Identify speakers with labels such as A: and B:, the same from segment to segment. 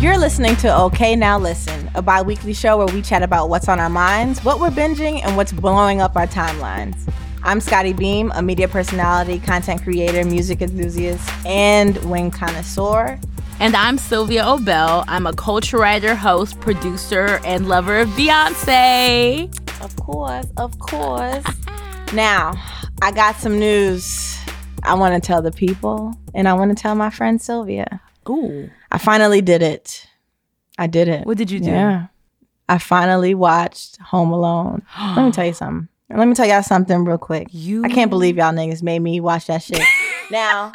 A: You're listening to Okay Now Listen, a bi weekly show where we chat about what's on our minds, what we're binging, and what's blowing up our timelines. I'm Scotty Beam, a media personality, content creator, music enthusiast, and wing connoisseur.
B: And I'm Sylvia Obell. I'm a culture writer, host, producer, and lover of Beyonce.
A: Of course, of course. now, I got some news I want to tell the people, and I want to tell my friend Sylvia.
B: Ooh.
A: I finally did it. I did it.
B: What did you do?
A: Yeah. I finally watched Home Alone. Let me tell you something. Let me tell y'all something real quick.
B: You
A: I can't believe y'all niggas made me watch that shit. now,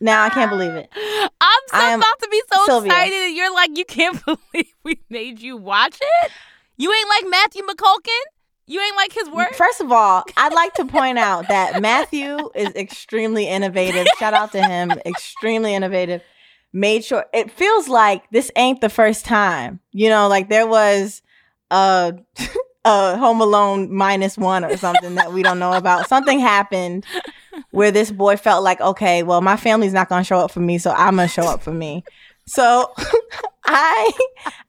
A: now I can't believe it.
B: I'm so
A: am
B: about to be so
A: Sylvia.
B: excited and you're like, you can't believe we made you watch it? You ain't like Matthew McCulkin? You ain't like his work?
A: First of all, I'd like to point out that Matthew is extremely innovative. Shout out to him. Extremely innovative. Made sure it feels like this ain't the first time. You know, like there was a a Home Alone minus one or something that we don't know about. Something happened where this boy felt like, okay, well, my family's not gonna show up for me, so I'm gonna show up for me. So I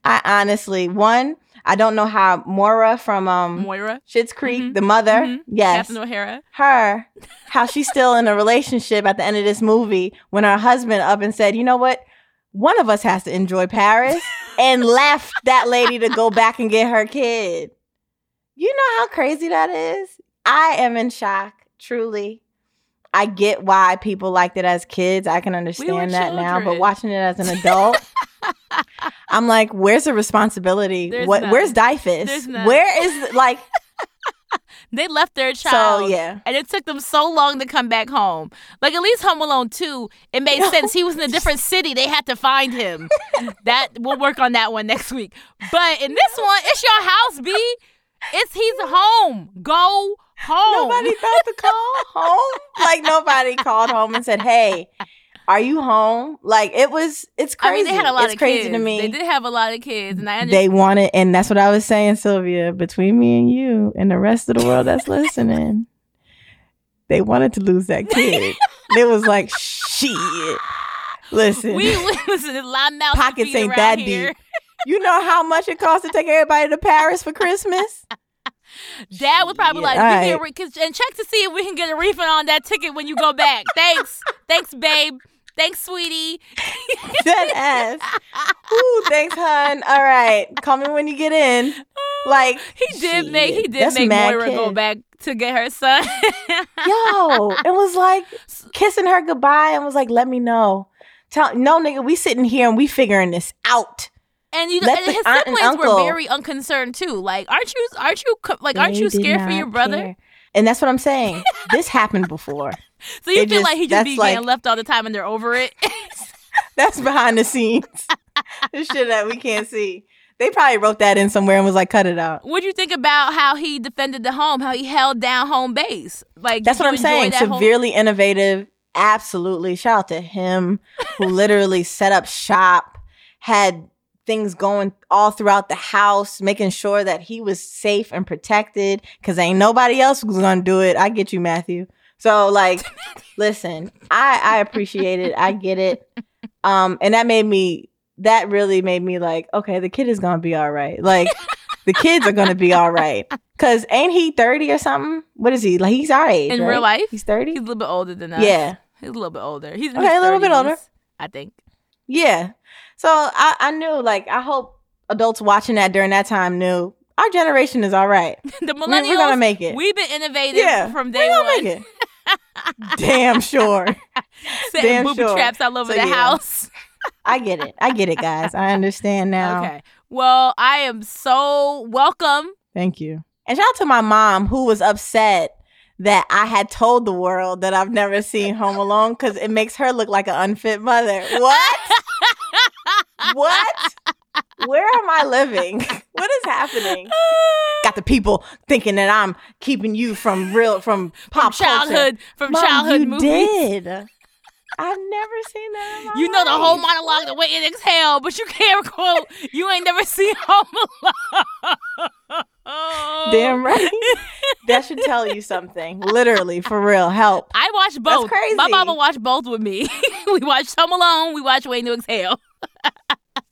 A: I honestly one, I don't know how Moira from um
B: Moira?
A: Schitt's Creek,
B: Mhm.
A: the mother,
B: Mhm.
A: yes,
B: Catherine O'Hara?
A: her, how she's still in a relationship at the end of this movie when her husband up and said, you know what, one of us has to enjoy Paris, and left that lady to go back and get her kid. You know how crazy that is. I am in shock, truly. I get why people liked it as kids. I can understand that now, but watching it as an adult, I'm like, where's the responsibility?
B: There's
A: what?
B: none.
A: Where's
B: DYFS?
A: Where is like?
B: They left their child.
A: So yeah,
B: And it took them so long to come back home. Like at least Home Alone 2, it made
A: No.
B: sense. He was in a different city. They had to find him. that we'll work on that one next week. But in this one, it's your house, B. It's he's home. Go home.
A: nobody felt the call home. Like nobody called home and said, "Hey, are you home?" Like it was. It's
B: I
A: crazy.
B: mean, they had a lot
A: it's
B: of
A: crazy
B: kids.
A: to me.
B: They did have a lot of kids, and I understand.
A: They wanted, and that's what I was saying, Sylvia. Between me and you and the rest of the world that's listening, they wanted to lose that kid. it was like shit. Listen,
B: we listen. Loud mouth
A: Pockets ain't that deep. you know how much it costs to take everybody to Paris for Christmas?
B: Dad was probably
A: Shit,
B: like, we
A: right.
B: re- and check to see if we can get a refund on that ticket when you go back. Thanks, thanks, babe. Thanks, sweetie.
A: Dead ass. Ooh, thanks, hun. All right, call me when you get in. Oh, like
B: He did make he did
A: that's
B: make Moira go back to get her son.
A: Yo, it was like kissing her goodbye and was like, "Let me know." Tell no nigga, we sitting here and we figuring this out.
B: And you know,
A: Let
B: and his
A: aunt and
B: siblings were very unconcerned too. Like, aren't you? Aren't you? Like, aren't
A: They
B: you scared for your brother?
A: care. And that's what I'm saying. this happened before.
B: So you
A: They
B: feel
A: just-
B: like he just be
A: like-
B: getting left all the time and they're over it.
A: That's behind the scenes. the shit that we can't see. They probably wrote that in somewhere and was like, "Cut it out."
B: what do you think about how he defended the home? How he held down home base? Like,
A: That's what I'm saying.
B: enjoy that whole-
A: Severely innovative. Absolutely. Shout out to him who literally set up shop, had things going all throughout the house, making sure that he was safe and protected because ain't nobody else was going to do it. I get you, Matthew. So, like, listen, I, I appreciate it. I get it. Um, and that made me, that really made me like, okay, the kid is going to be all right. Like, the kids are going to be all right. Cause ain't he 30 or something? What is he? Like, he's our age.
B: in
A: right?
B: real life.
A: He's 30?
B: He's a little bit older than us.
A: Yeah.
B: he's a little bit older. He's
A: Okay, a little bit older.
B: I think.
A: Yeah. So I, I knew, like, I hope adults watching that during that time knew our generation is all right.
B: the
A: We-
B: millennials.
A: We're gonna make it.
B: We've been innovative
A: yeah,
B: from
A: we're
B: day
A: gonna
B: one.
A: make it. Damn sure.
B: Setting
A: Damn
B: booby
A: sure.
B: traps all over
A: So,
B: the
A: yeah.
B: house.
A: I get it. I get it, guys. I understand now.
B: Okay. Well, I am so welcome.
A: Thank you. And shout out to my mom who was upset that I had told the world that I've never seen Home Alone because it makes her look like an unfit mother. What? what? Where am I living? What is happening? Got the people thinking that I'm keeping you from real from
B: from
A: pop culture.
B: childhood, from
A: Mom,
B: childhood
A: you
B: movies.
A: did. I've never seen that.
B: You know the whole monologue, the way it exhale, but you can't quote. You ain't never seen Home Alone.
A: Damn right. that should tell you something. Literally, for real. Help.
B: I watched both.
A: crazy.
B: My mama watched both with me. we watched Home Alone. We watched Waiting to Exhale.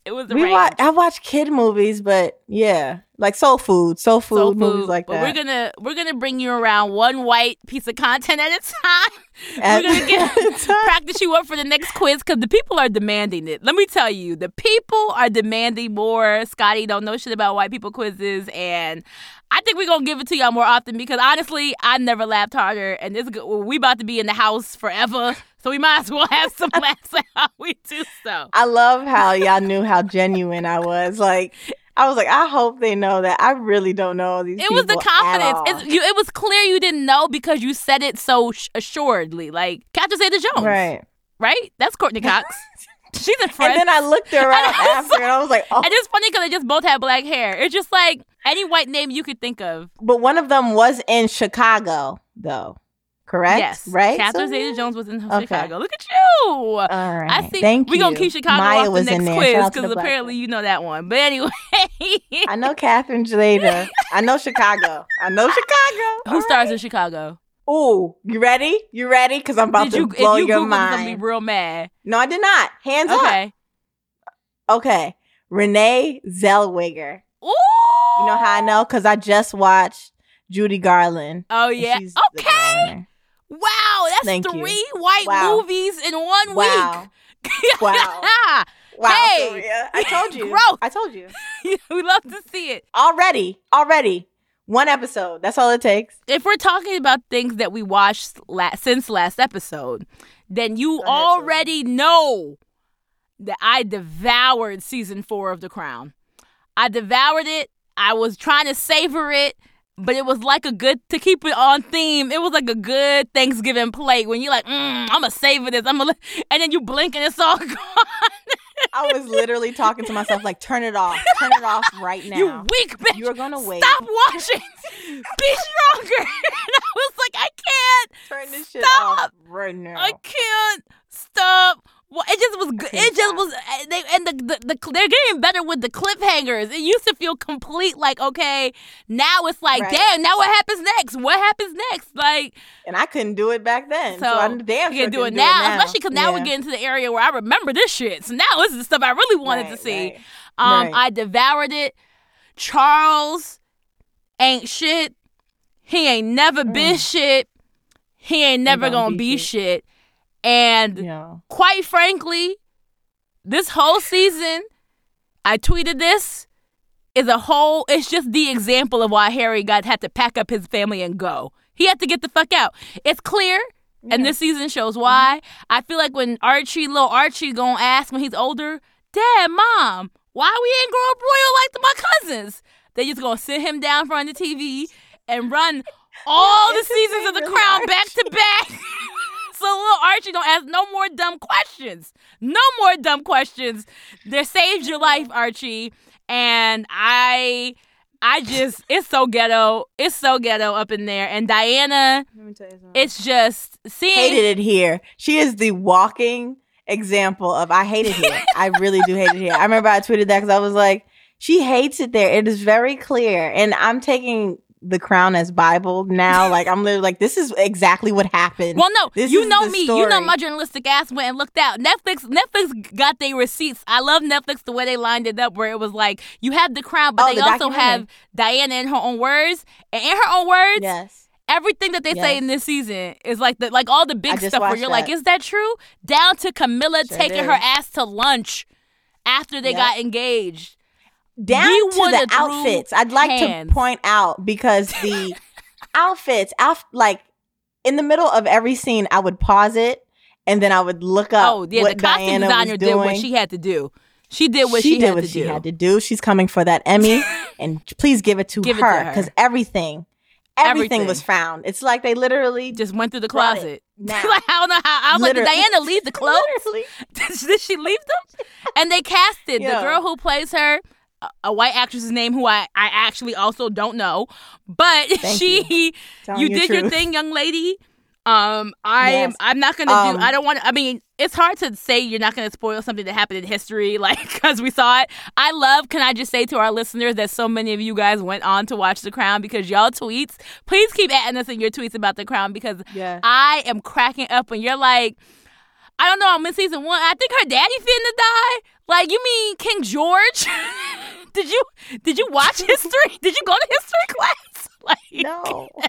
B: It was
A: we watch. I watch kid movies, but yeah, like soul food, soul food
B: Soul
A: movies
B: food.
A: like
B: but
A: that.
B: we're gonna we're gonna bring you around one white piece of content at a time.
A: At-
B: we're gonna get practice you up for the next quiz because the people are demanding it. Let me tell you, the people are demanding more. Scotty don't know shit about white people quizzes, and I think we're gonna give it to y'all more often because honestly, I never laughed harder, and this we about to be in the house forever, so we might as well have some laughs at how we do so.
A: I love how y'all knew how genuine I was. Like, I was like, I hope they know that I really don't know all these.
B: It was the confidence. It's, you, it was clear you didn't know because you said it so sh- assuredly. Like Catherine Zeta-Jones,
A: right.
B: right? That's Courteney Cox. She's a friend.
A: And then I looked around
B: And I was
A: after, and I was like, oh.
B: and it's funny because they just both have black hair. It's just like any white name you could think of.
A: But one of them was in Chicago, though. Correct?
B: Yes,
A: Right?
B: Catherine
A: So-
B: Zeta-Jones was in
A: Okay.
B: Chicago. Look at you.
A: All right.
B: I see.
A: Thank
B: we
A: you.
B: gonna keep Chicago
A: Maya
B: off the
A: was
B: next
A: in there.
B: quiz
A: to
B: because apparently you know that one. But anyway,
A: I know Catherine Zeta. I know Chicago. I know Chicago.
B: who stars in Chicago?
A: Ooh, you ready? You ready? Because I'm about
B: Did
A: to
B: you?
A: blow
B: you
A: your
B: Google, I'm gonna be
A: mind.
B: real mad.
A: No, I did not. Hands up.
B: Okay.
A: Okay. Renee Zellweger.
B: Ooh.
A: You know how I know? Because I just watched Judy Garland.
B: Oh yeah. Okay. Wow, that's
A: Thank you.
B: three white
A: Wow.
B: movies in one
A: Wow.
B: week.
A: Wow. Wow,
B: Hey.
A: I told you.
B: Growth.
A: I told you.
B: we love to see it.
A: Already. Already. One episode. That's all it takes.
B: If we're talking about things that we watched la- since last episode, then you already know that I devoured season four of The Crown. I devoured it. I was trying to savor it, but it was like a good to keep it on theme. It was like a good Thanksgiving plate when you're like, mm, I'm gonna savor this. I'm gonna, and then you blink and it's all gone.
A: I was literally talking to myself like, turn it off. Turn it off right now.
B: You weak bitch.
A: You're gonna wait.
B: Stop watching. Be stronger. and I was like, I can't.
A: Turn this shit
B: Stop.
A: off right now.
B: I can't stop. Well, it just was. good. It just was. uh, They and the, the the they're getting better with the cliffhangers. It used to feel complete. Like okay, now it's like,
A: Right.
B: damn. Now what happens next? What happens next? Like
A: and I couldn't do it back then. So,
B: so,
A: I'm damn sure
B: can do it
A: couldn't
B: now, especially because now
A: Yeah.
B: we're getting to the area where I remember this shit. So now this is the stuff I really wanted to see.
A: right.
B: Um,
A: Right.
B: I devoured it. Charles ain't shit. He ain't never been shit. He ain't never
A: Mm. gonna
B: gonna,
A: be
B: be shit. And
A: Yeah.
B: quite frankly, this whole season, I tweeted this, is a whole it's just the example of why Harry got had to pack up his family and go. He had to get the fuck out. It's clear. And this season shows why. I feel like when Archie, little Archie, gonna ask when he's older, Dad, Mom, why we ain't grow up royal like my cousins? They just gonna sit him down in front of the TV and run all the seasons of The
A: really
B: Crown back to back. so little Archie don't ask no more dumb questions. No more dumb questions. They saved your life, Archie. And I I just it's so ghetto. It's so ghetto up in there. And Diana,
A: Let me tell you something.
B: it's just seeing
A: hated it here. She is the walking example of I hate it here. I really do hate it here. I remember I tweeted that because I was like, she hates it there. It is very clear, and I'm taking the crown as Bible now. Like I'm literally like, this is exactly what happened.
B: Well, no,
A: This
B: you know me. You know my journalistic ass went and looked out. Netflix, Netflix got their receipts. I love Netflix the way they lined it up, where it was like you have the crown, but
A: Oh,
B: they
A: the
B: also have Diana in her own words, and in her own words,
A: yes,
B: everything that they say in this season is like the like all the big stuff where you're like, is that true? Down to Camilla
A: Sure
B: taking her ass to lunch after they
A: Yep.
B: got engaged.
A: Down
B: We
A: to the outfits. I'd like
B: hands.
A: to point out because the outfits, out like in the middle of every scene, I would pause it and then I would look up.
B: oh yeah,
A: what
B: the costume
A: Diana
B: designer
A: was
B: did what
A: doing.
B: she had to do. She did what she,
A: did
B: had
A: what
B: to
A: she
B: do.
A: had to do. She's coming for that Emmy, and please give it to
B: Give
A: her because everything, everything,
B: Everything.
A: was found. It's like they literally
B: Just went through the closet.
A: now.
B: like I don't know how. I was like, did Diana leave the clothes?
A: Literally.
B: did she leave them? And they casted the girl who plays her, a, white actress's name who I, I actually also don't know, but
A: Thank
B: she, you
A: your
B: did your thing, young lady. Um, I am.
A: Yes.
B: I'm not gonna
A: Um,
B: do. I don't want. I mean, it's hard to say you're not gonna spoil something that happened in history, like because we saw it. I love. Can I just say to our listeners that so many of you guys went on to watch The Crown because y'all tweets. Please keep adding us in your tweets about The Crown because
A: Yeah.
B: I am cracking up when you're like, I don't know, I'm in season one. I think her daddy finna die. Like you mean King George? Did you did you watch history? Did you go to history class? Like
A: No.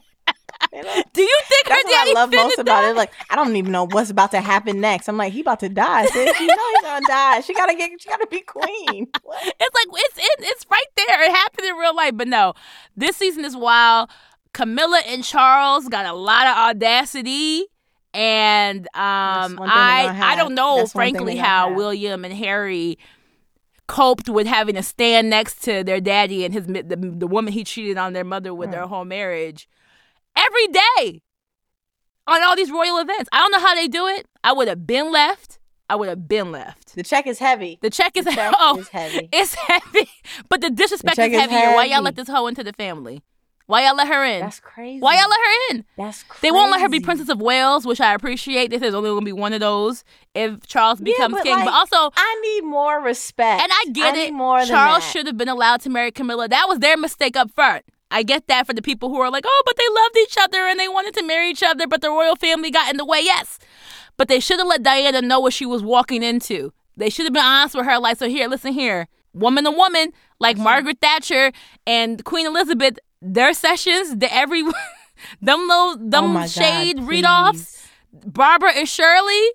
B: Do you think her
A: That's what
B: daddy
A: I love most about it. Like, I don't even know what's about to happen next. I'm like, he about to die, sis. You know he's gonna die. She gotta get. She gotta be queen. What?
B: It's like it's it, it's right there. It happened in real life, but no. This season is wild. Camilla and Charles got a lot of audacity, and um,
A: That's one thing they
B: I I don't know,
A: That's
B: frankly, how. William and Harry coped with having to stand next to their daddy and his the, the woman he cheated on their mother with their whole marriage every day on all these royal events. I don't know how they do it. I would have been left. I would have been left.
A: The check is heavy.
B: The check is
A: The check
B: oh,
A: is heavy.
B: it's heavy, but the disrespect
A: check
B: is
A: is
B: heavier. Why y'all let this hoe into the family? Why y'all let her in?
A: That's crazy.
B: Why y'all let her in?
A: That's crazy.
B: They won't let her be Princess of Wales, which I appreciate. This is only going to be one of those if Charles
A: Yeah,
B: becomes
A: but,
B: king.
A: like,
B: but also,
A: I need more respect.
B: and I get
A: need
B: it.
A: more than
B: Charles should have been allowed to marry Camilla. That was their mistake up front. I get that for the people who are like, oh, but they loved each other and they wanted to marry each other, but the royal family got in the way. Yes. But they should have let Diana know what she was walking into. They should have been honest with her, like, so here, listen here. Woman to woman, like Margaret Thatcher and Queen Elizabeth, their sessions, the every them little them
A: Oh my God,
B: shade read offs. Barbara and Shirley,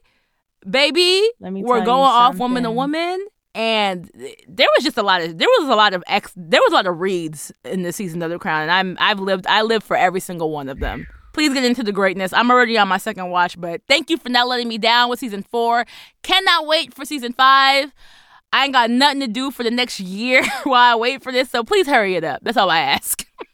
B: baby,
A: Let me
B: we're going off woman to woman. And there was just a lot of there was a lot of ex there was a lot of reads in this season of The Crown, and I'm I've lived I lived for every single one of them. Please get into the greatness. I'm already on my second watch, but thank you for not letting me down with season four. Cannot wait for season five. I ain't got nothing to do for the next year while I wait for this, so please hurry it up. That's all I ask.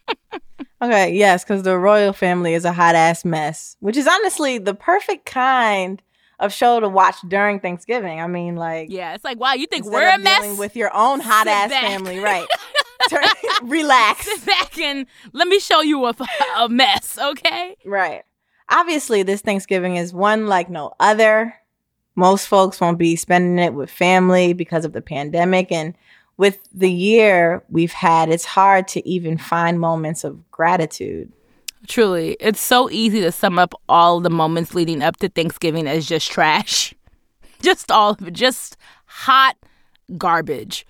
A: Okay, yes, because the royal family is a hot ass mess, which is honestly the perfect kind of show to watch during Thanksgiving. I mean, like,
B: Yeah, it's like wow, you think we're a mess?
A: with your own hot ass
B: back.
A: family, right? Turn, relax,
B: Sit back and let me show you a, a mess, okay?
A: right? Obviously, this Thanksgiving is one like no other. Most folks won't be spending it with family because of the pandemic, and with the year we've had, it's hard to even find moments of gratitude.
B: Truly, it's so easy to sum up all the moments leading up to Thanksgiving as just trash. Just all of it, just hot garbage.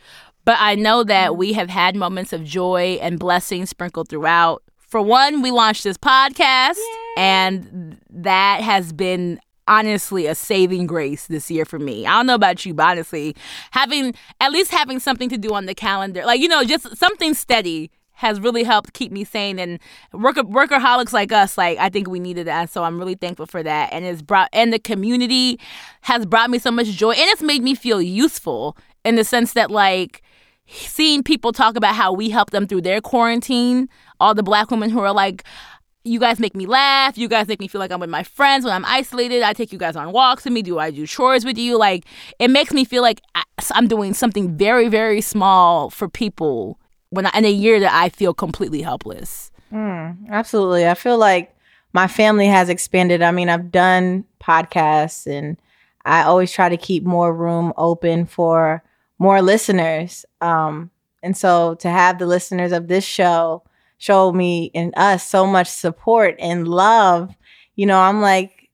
B: But I know that we have had moments of joy and blessings sprinkled throughout. For one, we launched this podcast, and that has been honestly a saving grace this year for me. I don't know about you, but honestly, having at least having something to do on the calendar, like you know, just something steady has really helped keep me sane. And worker workaholics like us like I think we needed that. So I'm really thankful for that. And it's brought and the community has brought me so much joy and it's made me feel useful in the sense that like seeing people talk about how we helped them through their quarantine all the black women who are like you guys make me laugh. You guys make me feel like I'm with my friends when I'm isolated. I take you guys on walks with me. Do I do chores with you? Like, it makes me feel like I'm doing something very, very small for people when I, in a year that I feel completely helpless.
A: Mm, absolutely. I feel like my family has expanded. I mean, I've done podcasts and I always try to keep more room open for more listeners. Um, and so to have the listeners of this show show me and us so much support and love, you know, I'm like,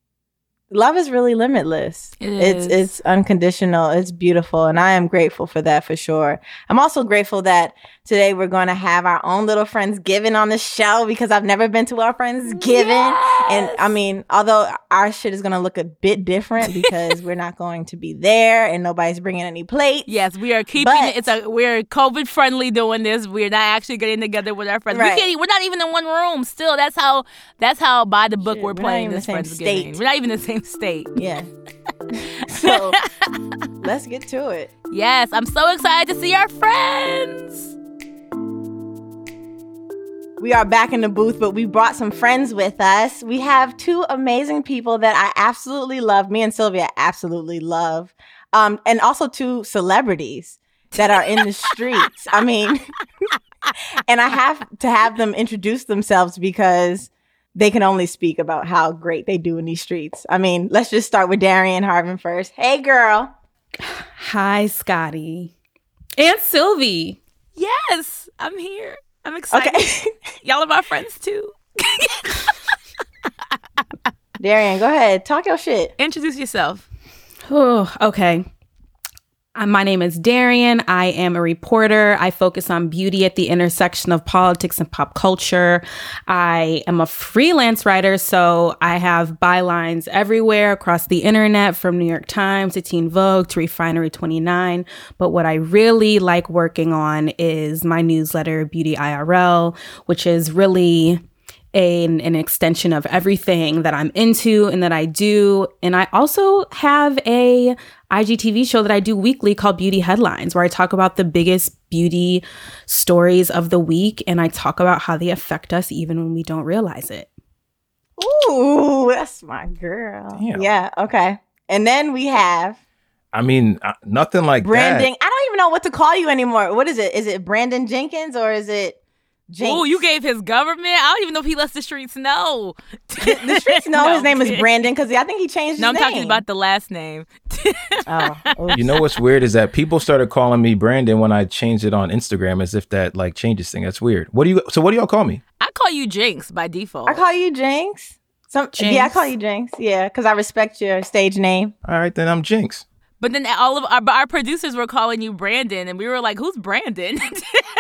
A: love is really limitless.
B: It
A: it's it's unconditional. It's beautiful, and I am grateful for that for sure. I'm also grateful that today we're going to have our own little friends friendsgiving on the show because I've never been to our friends friendsgiving, and I mean, although our shit is going to look a bit different because we're not going to be there and nobody's bringing any plates.
B: Yes, we are keeping
A: But-
B: it. It's a we're COVID friendly doing this. We're not actually getting together with our friends.
A: Right.
B: We can't. We're not even in one room. Still, that's how. That's how by the book
A: Shit,
B: we're
A: we're
B: playing this
A: the same state.
B: We're not even in the same state.
A: Yeah. so let's get to it.
B: Yes, I'm so excited to see our friends.
A: We are back in the booth, but we brought some friends with us. We have two amazing people that I absolutely love. Me and Sylvia absolutely love. Um, and also two celebrities that are in the streets. I mean, and I have to have them introduce themselves because they can only speak about how great they do in these streets. I mean, let's just start with Darian Harvin first. Hey, girl.
C: Hi, Scotty. And Sylvie.
B: Yes, I'm here. I'm excited.
A: Okay.
B: Y'all are my friends too.
A: Darian, go ahead. Talk your shit.
B: Introduce yourself.
C: Oh, okay. Uh, My name is Darian. I am a reporter. I focus on beauty at the intersection of politics and pop culture. I am a freelance writer, so I have bylines everywhere across the internet from New York Times to Teen Vogue to Refinery 29. But what I really like working on is my newsletter, Beauty IRL, which is really an, an extension of everything that I'm into and that I do. And I also have a IGTV show that I do weekly called Beauty Headlines, where I talk about the biggest beauty stories of the week and I talk about how they affect us even when we don't realize it.
A: Ooh, that's my girl.
D: Damn.
A: Yeah. Okay. And then we have
D: I mean, uh, nothing like
A: branding. I don't even know what to call you anymore. What is it? Is it Brandon Jenkins or is it Jinx?
B: Oh, you gave his government. I don't even know if he lets the streets know.
A: the streets know
B: No,
A: his name is. Brandon because I think he changed his name.
B: No, I'm
A: name.
B: talking about the last name.
A: Oh,
D: that. You know what's weird is that people started calling me Brandon when I changed it on Instagram, as if that like changes thing. That's weird. What do you? So what do y'all call me?
B: I call you Jinx by default.
A: I call you Jinx. Some yeah, I call you Jinx. Yeah, because I respect your stage name.
D: All right, then I'm Jinx.
B: But then all of our, our producers were calling you Brandon, and we were like, "Who's Brandon?"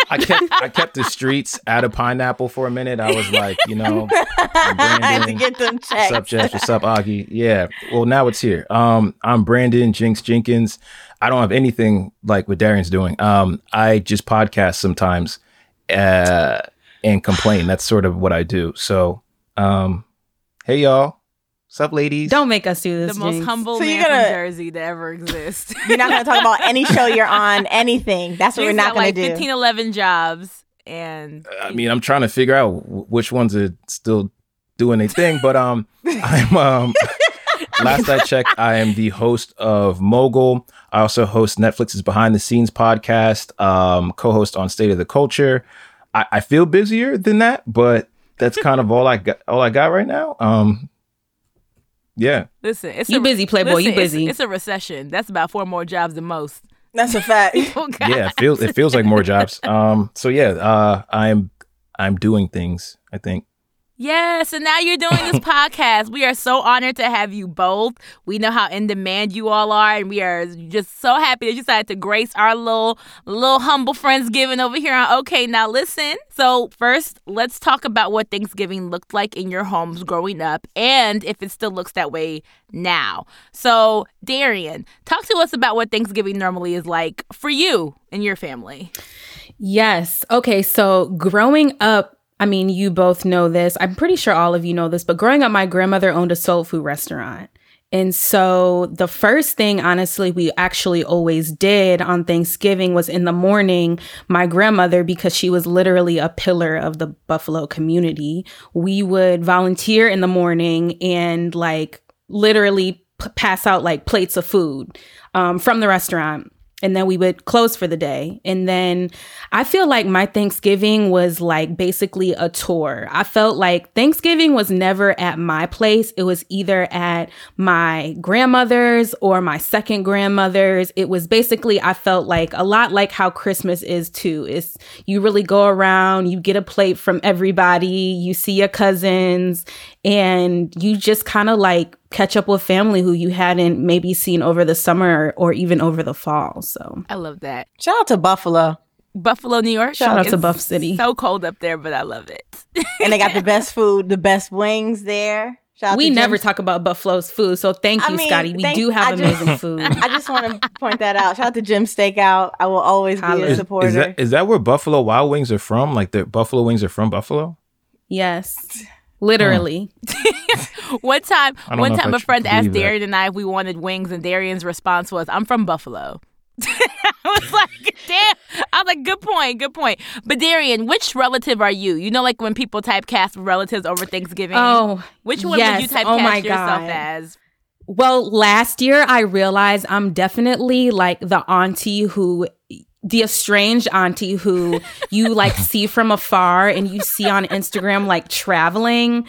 D: I kept I kept the streets out of pineapple for a minute. I was like, you know, I'm
A: I had to
D: Brandon.
A: get them
D: What's up,
A: checked.
D: Jess? What's up, Augie? Yeah. Well, now it's here. Um, I'm Brandon Jinx Jenkins. I don't have anything like what Darian's doing. Um, I just podcast sometimes, uh, and complain. That's sort of what I do. So, um, hey y'all, what's up, ladies?
C: Don't make us do this.
B: the
C: this.
B: most
C: Jinx.
B: humble
A: So
B: man
A: you're gonna-
B: from Jersey to ever exist.
A: You're not going to talk about any show you're on, anything. That's what
B: Jinx
A: we're not going
B: like
A: to do.
B: 15, 11 jobs, and
D: I mean, I'm trying to figure out w- which ones are still doing a thing, but um, I'm um. Last I checked, I am the host of Mogul. I also host Netflix's Behind the Scenes podcast, um, co-host on State of the Culture. I, I feel busier than that, but that's kind of all I got. All I got right now. Um, yeah,
B: listen, it's
C: You
B: a,
C: busy, Playboy, you
B: listen, it's-
C: busy.
B: It's, a recession. That's about four more jobs than most.
A: That's a fact.
B: Okay.
D: yeah. It feels it feels like more jobs. Um, so yeah, uh, I'm I'm doing things. I think.
B: Yes, and now you're doing this podcast. We are so honored to have you both. We know how in demand you all are, and we are just so happy that you decided to grace our little little humble friendsgiving over here on Okay Now Listen. So first, let's talk about what Thanksgiving looked like in your homes growing up, and if it still looks that way now. So Darian, talk to us about what Thanksgiving normally is like for you and your family.
C: Yes. Okay. So growing up, I mean, you both know this. I'm pretty sure all of you know this, but growing up, my grandmother owned a soul food restaurant. And so the first thing, honestly, we actually always did on Thanksgiving was in the morning, my grandmother, because she was literally a pillar of the Buffalo community, we would volunteer in the morning and like literally p- pass out like plates of food um, from the restaurant and then we would close for the day. And then I feel like my Thanksgiving was like basically a tour. I felt like Thanksgiving was never at my place. It was either at my grandmother's or my second grandmother's. It was basically, I felt like a lot like how Christmas is too. It's you really go around, you get a plate from everybody, you see your cousins, and you just kind of like catch up with family who you hadn't maybe seen over the summer or even over the fall. So
B: I love that.
A: Shout out to Buffalo.
B: Buffalo, New York.
C: Shout out to Buff City.
B: So cold up there, but I love it.
A: And they got the best food, the best wings there. Shout out
C: we
A: to
C: never
A: Jim's-
C: talk about Buffalo's food. So thank
A: I
C: you,
A: mean,
C: Scotty. We
A: thank-
C: do have
A: I just-
C: amazing food.
A: I just want to point that out. Shout out to Jim Steakout. I will always be
C: Holla.
A: a
D: Is,
A: supporter.
D: is that is that where Buffalo Wild Wings are from? Like the Buffalo Wings are from Buffalo?
C: yes. Literally.
B: One time,
D: I
B: one time,
D: I
B: a friend
D: believe
B: asked
D: that.
B: Darian and I if we wanted wings, and Darian's response was, "I'm from Buffalo." I was like, "Damn!" I was like, "Good point, good point." But Darian, which relative are you? You know, like when people typecast relatives over Thanksgiving.
C: Oh,
B: which one
C: yes.
B: would you typecast
C: Oh my
B: yourself
C: God.
B: as?
C: Well, last year I realized I'm definitely like the auntie who the estranged auntie who you like see from afar and you see on Instagram like traveling.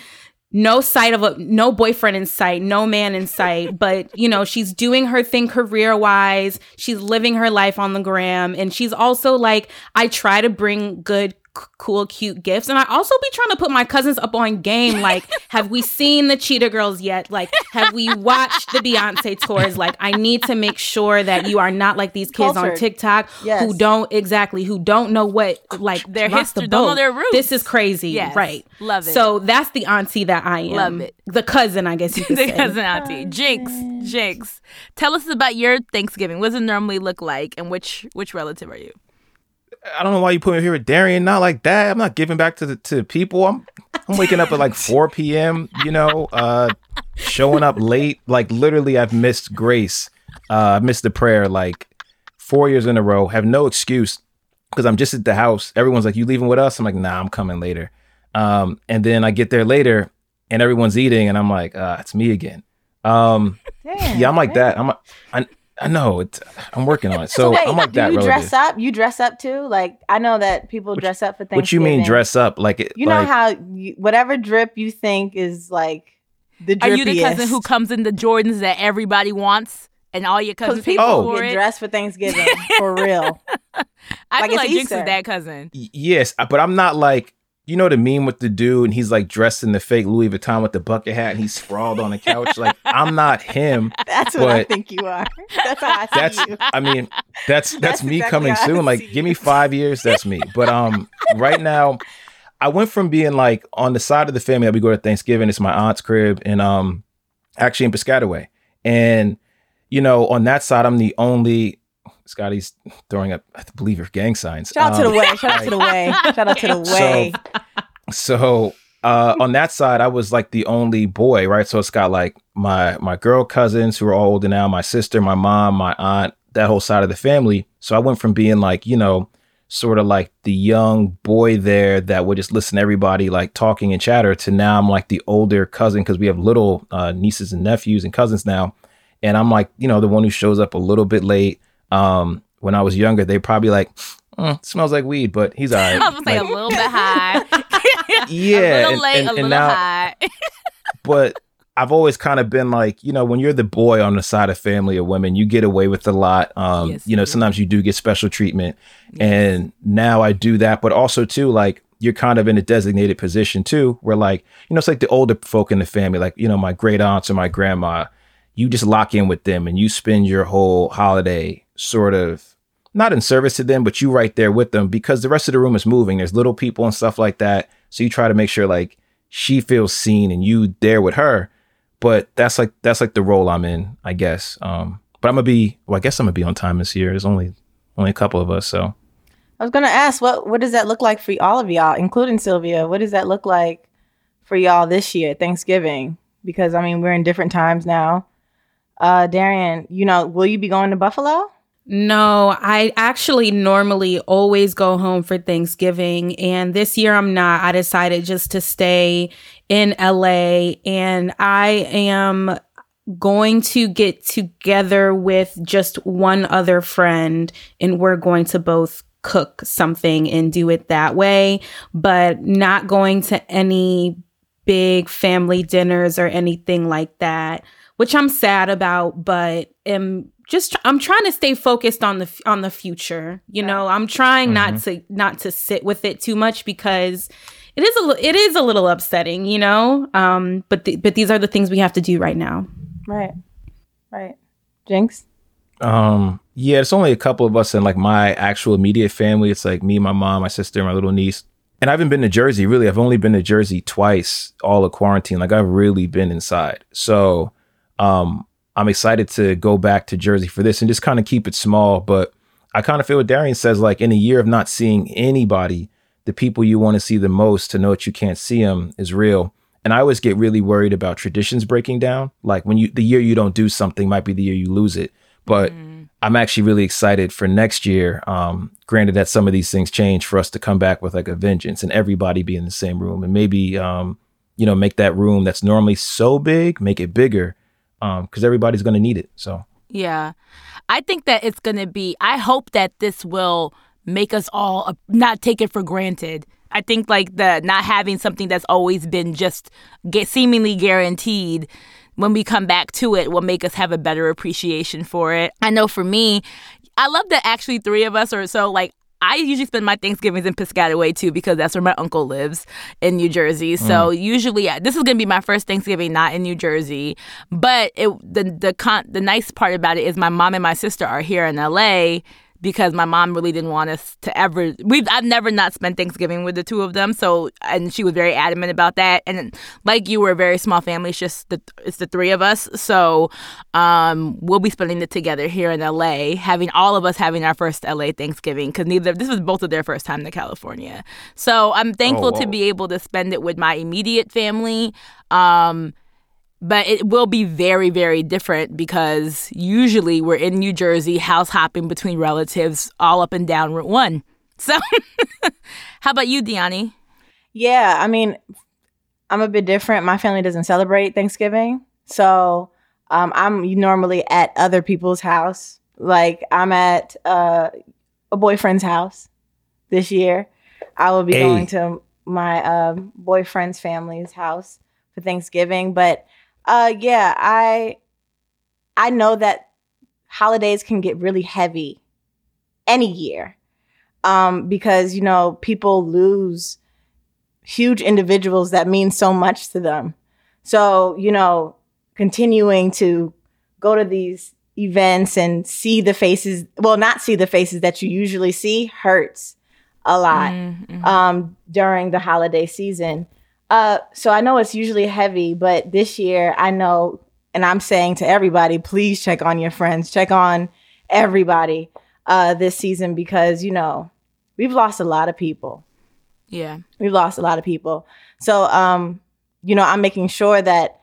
C: No sight of a no boyfriend in sight, no man in sight, but you know, she's doing her thing career wise. She's living her life on the gram and she's also like I try to bring good c- cool, cute gifts. And I also be trying to put my cousins up on game. Like, have we seen the Cheetah Girls yet? Like, have we watched the Beyonce tours? Like, I need to make sure that you are not like these kids on TikTok
A: Yes.
C: who don't exactly who don't know what like
B: Their history,
C: the
B: don't know their roots.
C: This is crazy,
B: Yes.
C: right?
B: Love it.
C: So that's the auntie that I am.
B: Love it.
C: The cousin, I guess you could
B: the
C: say.
B: cousin auntie. Jinx. Jinx. Tell us about your Thanksgiving. What does it normally look like and which which relative are you?
D: I don't know why you put me here with Darian. Not like that. I'm not giving back to the to the people. I'm I'm waking up at like 4 p.m. You know, uh, showing up late. Like literally, I've missed grace. Uh, missed the prayer like four years in a row. Have no excuse because I'm just at the house. Everyone's like, "You leaving with us?" I'm like, "Nah, I'm coming later." Um, and then I get there later, and everyone's eating, and I'm like, uh, "It's me again." Um,
A: Damn,
D: yeah, I'm like
A: man.
D: that. I'm I, I know it's I'm working on it. So,
A: So, wait,
D: I'm like
A: do
D: that.
A: you
D: relative.
A: dress up? You dress up too? Like I know that people dress up for Thanksgiving.
D: What you mean dress up? Like it?
A: You know
D: like,
A: how you, whatever drip you think is like the drippiest.
B: Are you the cousin who comes in the Jordans that everybody wants and all your cousins
A: people
D: Oh.
B: for
A: get dressed for Thanksgiving for real.
B: I
A: like
B: feel
A: it's
B: like Jinx
A: Easter.
B: is that cousin.
D: Y- Yes, but I'm not like you know the meme with the dude and he's like dressed in the fake Louis Vuitton with the bucket hat and he's sprawled on the couch. Like I'm not him.
A: That's what I think you are. That's how I
D: That's
A: you.
D: I mean that's that's,
A: That's
D: me
A: exactly
D: coming soon. Like give me five years, that's me. But um right now I went from being like on the side of the family that we go to Thanksgiving. It's my aunt's crib and um actually in Piscataway. And you know on that side I'm the only Scotty's throwing up I believe her gang signs.
A: Shout out to
D: Um,
A: the way. Shout out to the way. Shout out to the
D: So-
A: way.
D: so uh on that side i was like the only boy right so it's got like my my girl cousins who are all older now my sister my mom my aunt that whole side of the family so i went from being like you know sort of like the young boy there that would just listen to everybody like talking and chatter to now i'm like the older cousin because we have little uh, nieces and nephews and cousins now and i'm like you know the one who shows up a little bit late um when i was younger they probably like "Mm, smells like weed but he's all right
B: I was gonna say
D: Like,
B: a little bit high.
D: yeah
B: a little
D: and-
B: late,
D: and-
B: a little
D: now-
B: high.
D: but I've always kind of been like, you know, when you're the boy on the side of family of women, you get away with a lot. Um,
B: Yes,
D: you know,
B: you do.
D: sometimes you do get special treatment. And now I do that, but also too, like you're kind of in a designated position too, where like, you know, it's like the older folk in the family, like, you know, my great aunts or my grandma, you just lock in with them and you spend your whole holiday sort of not in service to them, but you right there with them because the rest of the room is moving. There's little people and stuff like that. So you try to make sure like she feels seen and you there with her. But that's like that's like the role I'm in, I guess. Um, but I'm gonna be well, I guess I'm gonna be on time this year. There's only only a couple of us, so
A: I was gonna ask what what does that look like for all of y'all, including Sylvia? What does that look like for y'all this year, Thanksgiving? Because I mean, we're in different times now. Uh, Darian, you know, will you be going to Buffalo?
C: No, I actually normally always go home for Thanksgiving. And this year I'm not. I decided just to stay in LA. And I am going to get together with just one other friend, and we're going to both cook something and do it that way, but not going to any big family dinners or anything like that, which I'm sad about, but am just I'm trying to stay focused on the f- on the future. You know, I'm trying not to not to sit with it too much because it is a li- it is a little upsetting, you know. Um, but th- but these are the things we have to do right now.
A: Right, right. Jinx.
D: um yeah, it's only a couple of us in like my actual immediate family. It's like me, my mom, my sister, my little niece. And I haven't been to Jersey, really. I've only been to Jersey twice all of quarantine. Like I've really been inside. So um I'm excited to go back to Jersey for this and just kind of keep it small. But I kind of feel what Darian says, like in a year of not seeing anybody, the people you want to see the most to know that you can't see them is real. And I always get really worried about traditions breaking down. Like when you, the year you don't do something might be the year you lose it. But I'm actually really excited for next year. Um, granted that some of these things change for us to come back with like a vengeance and everybody be in the same room and maybe, um, you know, make that room that's normally so big, make it bigger Um, because everybody's going to need it. So
B: Yeah. I think that it's going to be, I hope that this will make us all not take it for granted. I think like the not having something that's always been just get seemingly guaranteed when we come back to it will make us have a better appreciation for it. I know for me, I love that actually three of us are so like I usually spend my Thanksgivings in Piscataway too because that's where my uncle lives in New Jersey. So
D: Mm.
B: usually this is gonna be my first Thanksgiving not in New Jersey. But it the the con- the nice part about it is my mom and my sister are here in LA because my mom really didn't want us to ever we've I've never not spent Thanksgiving with the two of them. So and she was very adamant about that. And like you, we're a very small family. It's just the it's the three of us. So um we'll be spending it together here in LA, having all of us having our first LA Thanksgiving because neither this was both of their first time to California. So I'm thankful to be able to spend it with my immediate family. Um but it will be very very different because usually we're in New Jersey house hopping between relatives all up and down Route 1. So how about you, Deani?
A: Yeah, I mean, I'm a bit different. My family doesn't celebrate Thanksgiving, so um, I'm normally at other people's house. Like I'm at uh, a boyfriend's house this year. I will be
D: Hey.
A: going to my um, boyfriend's family's house for Thanksgiving. But uh, yeah, I I know that holidays can get really heavy any year um, because you know people lose huge individuals that mean so much to them. So, you know, continuing to go to these events and see the faces, well, not see the faces that you usually see hurts a lot
B: Mm-hmm.
A: um, during the holiday season. Uh, so I know it's usually heavy, but this year I know, and I'm saying to everybody, please check on your friends, check on everybody uh, this season because, you know, we've lost a lot of people
B: Yeah.
A: we've lost a lot of people. So, um, you know, I'm making sure that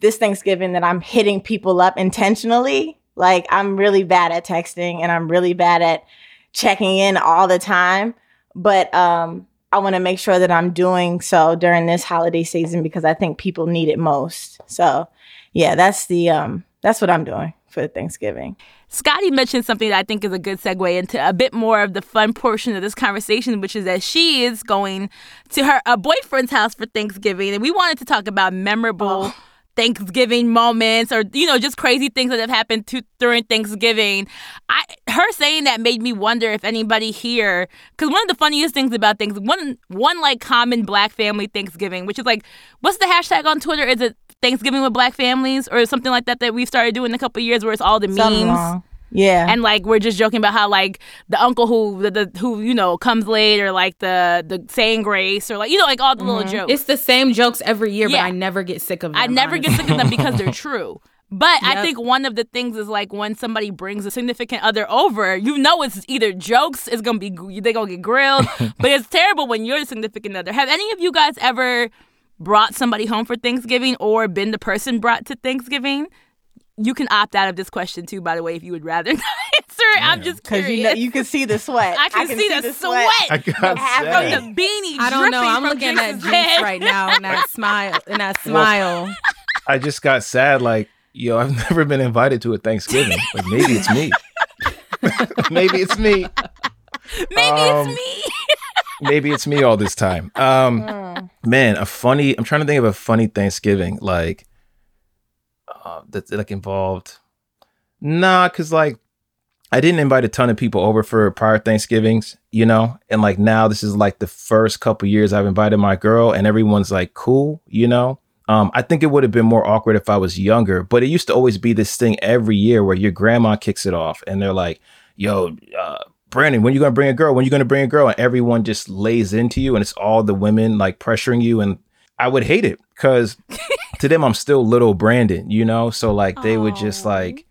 A: this Thanksgiving that I'm hitting people up intentionally. Like I'm really bad at texting and I'm really bad at checking in all the time. But um, I want to make sure that I'm doing so during this holiday season because I think people need it most. So, yeah, that's the um, that's what I'm doing for Thanksgiving.
B: Scotty mentioned something that I think is a good segue into a bit more of the fun portion of this conversation, which is that she is going to her a boyfriend's house for Thanksgiving, and we wanted to talk about memorable Thanksgiving moments or you know just crazy things that have happened to, during Thanksgiving. I her saying that made me wonder if anybody here because one of the funniest things about things one one like common Black family Thanksgiving, which is like what's the hashtag on Twitter? Is it Thanksgiving with Black families or something like that that we've started doing a couple years where it's all the
A: Something
B: memes
A: wrong. Yeah.
B: and like we're just joking about how like the uncle who the, the who you know comes late or like the the saying grace or like you know like all the little mm-hmm. jokes.
C: It's the same jokes every year,
B: Yeah.
C: but I never get sick of them.
B: I never get sick of them because they're true. But I think one of the things is like when somebody brings a significant other over, you know it's either jokes, it's gonna be they're gonna get grilled, but it's terrible when you're the significant other. Have any of you guys ever brought somebody home for Thanksgiving or been the person brought to Thanksgiving? You can opt out of this question too, by the way, if you would rather not answer it. I'm just
A: Because
B: curious.
A: you know you can see the sweat.
B: I can, see, the, sweat,
D: I got
A: Half
B: from the beanie.
C: I don't know. I'm
B: from
C: looking at
B: Jinx's
C: Jinx
B: head.
C: right now and that smile and that smile.
D: I just got sad. Like, yo, I've never been invited to a Thanksgiving. Like, maybe it's me. maybe it's me.
B: Maybe
D: Um,
B: it's me.
D: Maybe it's me all this time. Um,
A: Mm.
D: man, a funny. I'm trying to think of a funny Thanksgiving like uh, that like involved. Nah, cause like I didn't invite a ton of people over for prior Thanksgivings, you know, and like now this is like the first couple years I've invited my girl, and everyone's like cool, you know. Um, I think it would have been more awkward if I was younger, but it used to always be this thing every year where your grandma kicks it off, and they're like, "Yo, uh, Brandon, when you gonna bring a girl? When you gonna bring a girl?" And everyone just lays into you, and it's all the women like pressuring you, and I would hate it because to them I'm still little Brandon, you know. So like they would just like,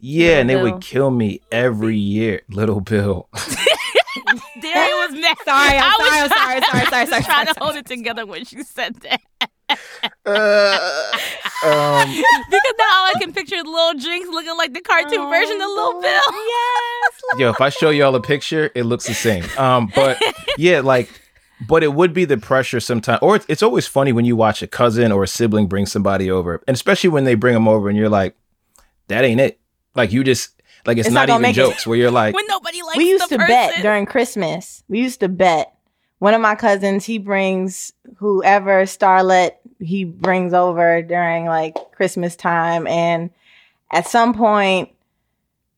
D: yeah,
C: Little
D: and they
C: Bill.
D: would kill me every year, little Bill.
B: Darian was mad.
C: Sorry, I'm
B: I was
C: sorry, I'm sorry, sorry, sorry,
B: I
C: sorry,
B: trying to
C: sorry,
B: hold it together when she said that.
D: Uh, um,
B: Because now all I can picture is Lil Jinx looking like the cartoon version of Lil Bill.
A: Yes.
D: yo, if I show y'all a picture, it looks the same. Um, but yeah, like, but it would be the pressure sometimes, or it's, it's always funny when you watch a cousin or a sibling bring somebody over, and especially when they bring them over, and you're like, that ain't it. Like you just like it's,
A: It's
D: not,
A: not
D: even
A: make it.
D: jokes where you're like,
B: When nobody likes
A: we used
B: the
A: to bet during Christmas. We used to bet. One of my cousins, he brings whoever starlet he brings over during like Christmas time, and at some point,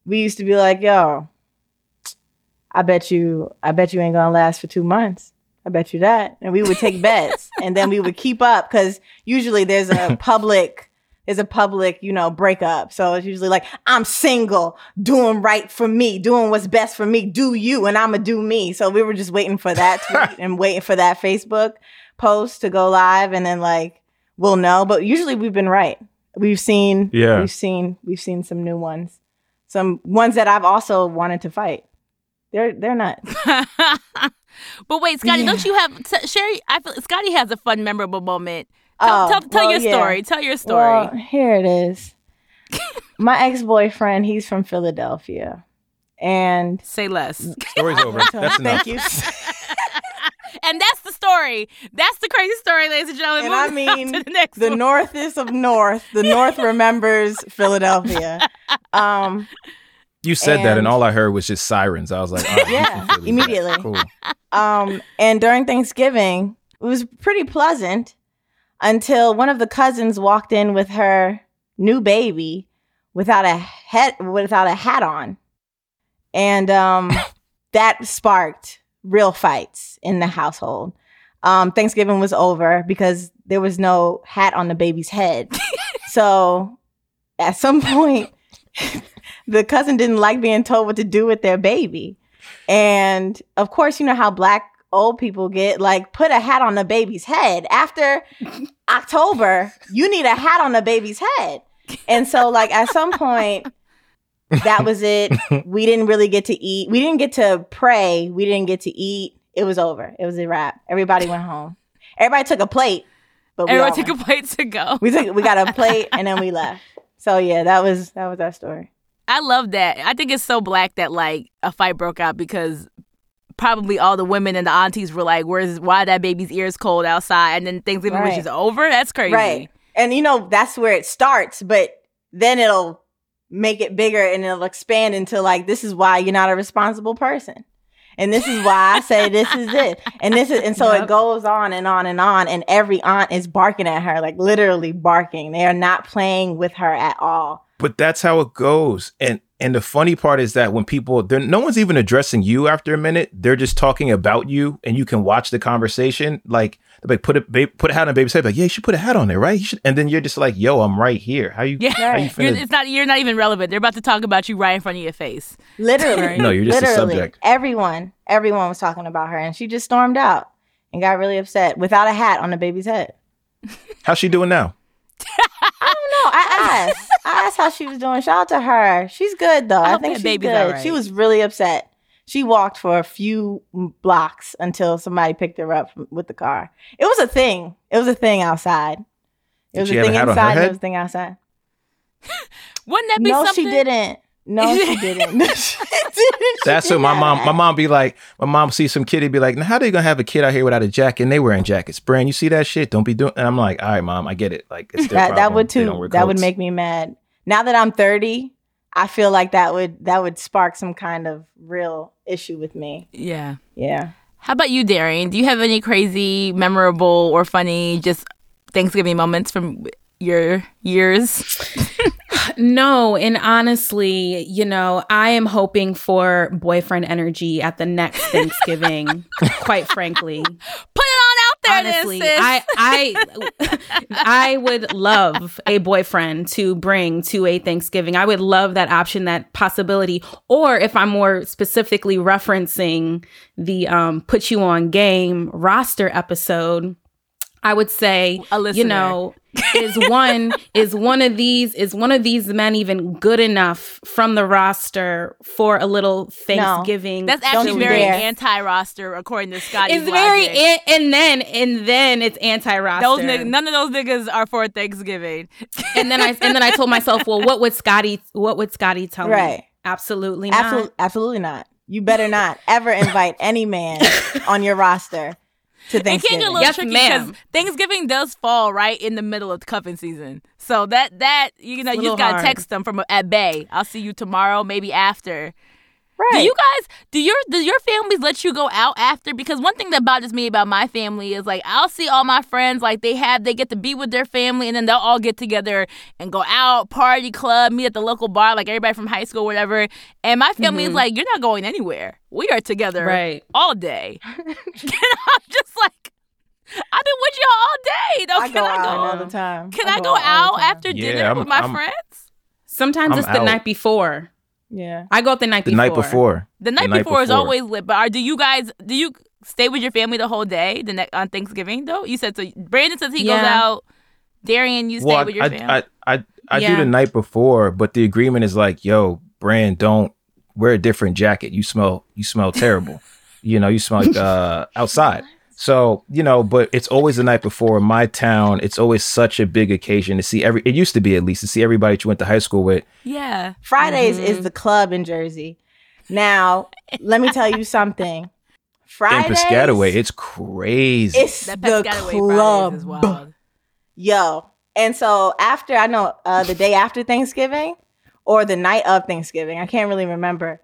A: we used to be like, "Yo, I bet you, I bet you ain't gonna last for two months. I bet you that. And we would take bets and then we would keep up because usually there's a public, there's a public, you know, breakup. So it's usually like, I'm single, doing right for me, doing what's best for me, do you, and I'ma do me. So we were just waiting for that tweet and waiting for that Facebook post to go live and then like we'll know. But usually we've been right. We've seen,
D: Yeah.
A: we've seen, we've seen some new ones, some ones that I've also wanted to fight. They're they're not.
B: But wait, Scotty, don't you have t- Sherry? I feel Scotty has a fun, memorable moment. Tell,
A: Oh,
B: tell, tell
A: well,
B: your
A: yeah.
B: story. Tell your story.
A: Well, here it is. My ex boyfriend, he's from Philadelphia, and
B: Say less.
D: Story's over. That's enough.
A: thank you.
B: and that's the story. That's the crazy story, ladies and gentlemen.
A: And I
B: Moving on
A: mean,
B: to the next
A: the
B: one.
A: northest of north. The north remembers Philadelphia. Um,
D: You said that, and
A: And-
D: all I heard was just sirens. I was like, oh,
A: Yeah, immediately.
D: Cool.
A: um, and during Thanksgiving, it was pretty pleasant until one of the cousins walked in with her new baby without a head without a hat on, and um, that sparked real fights in the household. Um, Thanksgiving was over because there was no hat on the baby's head. so at some point, the cousin didn't like being told what to do with their baby. And of course, you know how black old people get like put a hat on the baby's head. After October, you need a hat on the baby's head. And so, like, at some point, that was it. We didn't really get to eat. We didn't get to pray. We didn't get to eat. It was over. It was a wrap. Everybody went home. Everybody took a plate, but we
B: Everyone took
A: went.
B: a plate to go.
A: we took we got a plate and then we left. So yeah, that was that was our story.
B: I love that. I think it's so black that like a fight broke out because probably all the women and the aunties were like, "Where's why that baby's ears cold outside?" And then Thanksgiving was
A: Right.
B: just over. That's crazy.
A: Right. And you know, that's where it starts, but then it'll make it bigger and it'll expand into like, this is why you're not a responsible person. And this is why I say this is it. And this is and so
C: Yep.
A: it goes on and on and on. And every aunt is barking at her, like literally barking. They are not playing with her at all.
D: But that's how it goes. And and the funny part is that when people they're no one's even addressing you after a minute, they're just talking about you and you can watch the conversation. Like they're like put a ba- put a hat on a baby's head, like, yeah, you should put a hat on there, right? You should and then you're just like, yo, I'm right here. How you
B: Yeah.
D: how you
A: Right.
B: You're,
D: finna
B: it's not. You're not even relevant. They're about to talk about you right in front of your face.
A: Literally.
D: No, you're just a
A: literally,
D: subject.
A: Everyone, everyone was talking about her. And she just stormed out and got really upset without a hat on the baby's head.
D: How's she doing now?
A: No, I asked. I asked how she was doing. Shout out to her. She's good though.
B: I
A: I, think she's
B: baby's
A: good.
B: alright.
A: She was really upset. She walked for a few blocks until somebody picked her up from, with the car. It was a thing. It was a thing outside. It was
D: she
A: a thing
D: hat on her
A: inside. It was a thing outside.
B: Wouldn't that be
A: No,
B: something?
A: she didn't. No, she didn't. She didn't. She
D: That's what my mom. My mom be like, my mom see some kid, he be like, now how they gonna have a kid out here without a jacket? And they wearing jackets. Brand, you see that shit? Don't be doing. And I'm like, all right, mom, I get it. Like it's their
A: that that would too.
D: wear
A: That would make me mad. Now that I'm 30, I feel like that would that would spark some kind of real issue with me.
B: Yeah.
A: Yeah.
B: How about you, Darian? Do you have any crazy, memorable, or funny just Thanksgiving moments from your years?
C: No, and honestly, you know, I am hoping for boyfriend energy at the next Thanksgiving, quite frankly.
B: Put it on out there,
C: Honestly. I I I would love a boyfriend to bring to a Thanksgiving. I would love that option, that possibility. Or if I'm more specifically referencing the um put you on game roster episode, I would say, you know, is one is one of these is one of these men even good enough from the roster for a little Thanksgiving?
B: That's actually
A: you
B: very anti-roster, according to Scotty.
C: it's very an- and then and then it's anti-roster.
B: those niggas, none of those niggas are for Thanksgiving.
C: and then I and then I told myself, well, what would Scotty what would Scotty tell me?
A: Right.
C: Absolutely not.
A: Absolutely, absolutely not. You better not ever invite any man on your roster to
B: It can get a little
C: Yes,
B: tricky because Thanksgiving does fall right in the middle of the cuffing season. So that that you know you just gotta
C: hard.
B: text them from at bay. I'll see you tomorrow, maybe after.
A: Right.
B: Do you guys do your do your families let you go out after? Because one thing that bothers me about my family is like I'll see all my friends like they have they get to be with their family and then they'll all get together and go out, party, club, meet at the local bar, like everybody from high school, whatever. And my family is mm-hmm. like, You're not going anywhere. We are together
C: Right.
B: all day. and I'm just like I've been with y'all all day. Though,
A: I
B: can
A: go
B: I
A: out
B: go
A: all the time.
B: can I, go
A: all the
B: out
A: time.
B: after
D: Yeah,
B: dinner
D: I'm-
B: with my
D: I'm-
B: friends?
C: Sometimes
D: I'm
C: it's the
D: out.
C: night before.
A: Yeah.
C: I go up the night
D: The
C: before.
D: night before.
B: The night,
D: night
B: before, is
D: before.
B: always lit. But are, do you guys do you stay with your family the whole day the ne- on Thanksgiving though? You said so. Brandon says he goes out. Darian, you stay
D: Well,
B: with your
D: I,
B: family.
D: I, I, I, I
C: Yeah.
D: do the night before, but the agreement is like, yo, Brand, don't wear a different jacket. You smell, you smell terrible. you know, you smell like uh, outside. So you know, but it's always the night before. In my town, it's always such a big occasion to see every. It used to be at least to see everybody that you went to high school with.
B: yeah.
A: Fridays
C: Mhm.
A: is the club in Jersey. Now, let me tell you something. Friday.
D: In
A: Fridays,
D: Piscataway, it's crazy.
A: it's
B: That
A: the club.
B: Fridays is wild.
A: Yo. And so after I know uh, the day after Thanksgiving or the night of Thanksgiving, I can't really remember.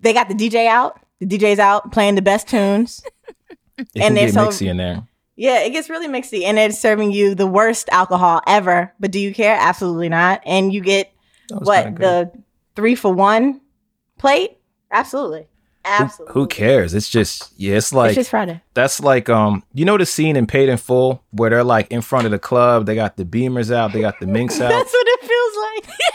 A: They got the DJ out. The DJ's out playing the best tunes.
D: It
A: and
D: can
A: they're
D: get
A: so-
D: mixy in there.
A: Yeah, it gets really mixy and it's serving you the worst alcohol ever. But do you care? Absolutely not. And you get what the three for one plate? Absolutely.
D: Who,
A: Absolutely.
D: who cares? It's just yeah, it's like
A: it's just Friday.
D: That's like um, you know the scene in Paid in Full where they're like in front of the club, they got the beamers out, they got the minks out.
A: That's what it feels like.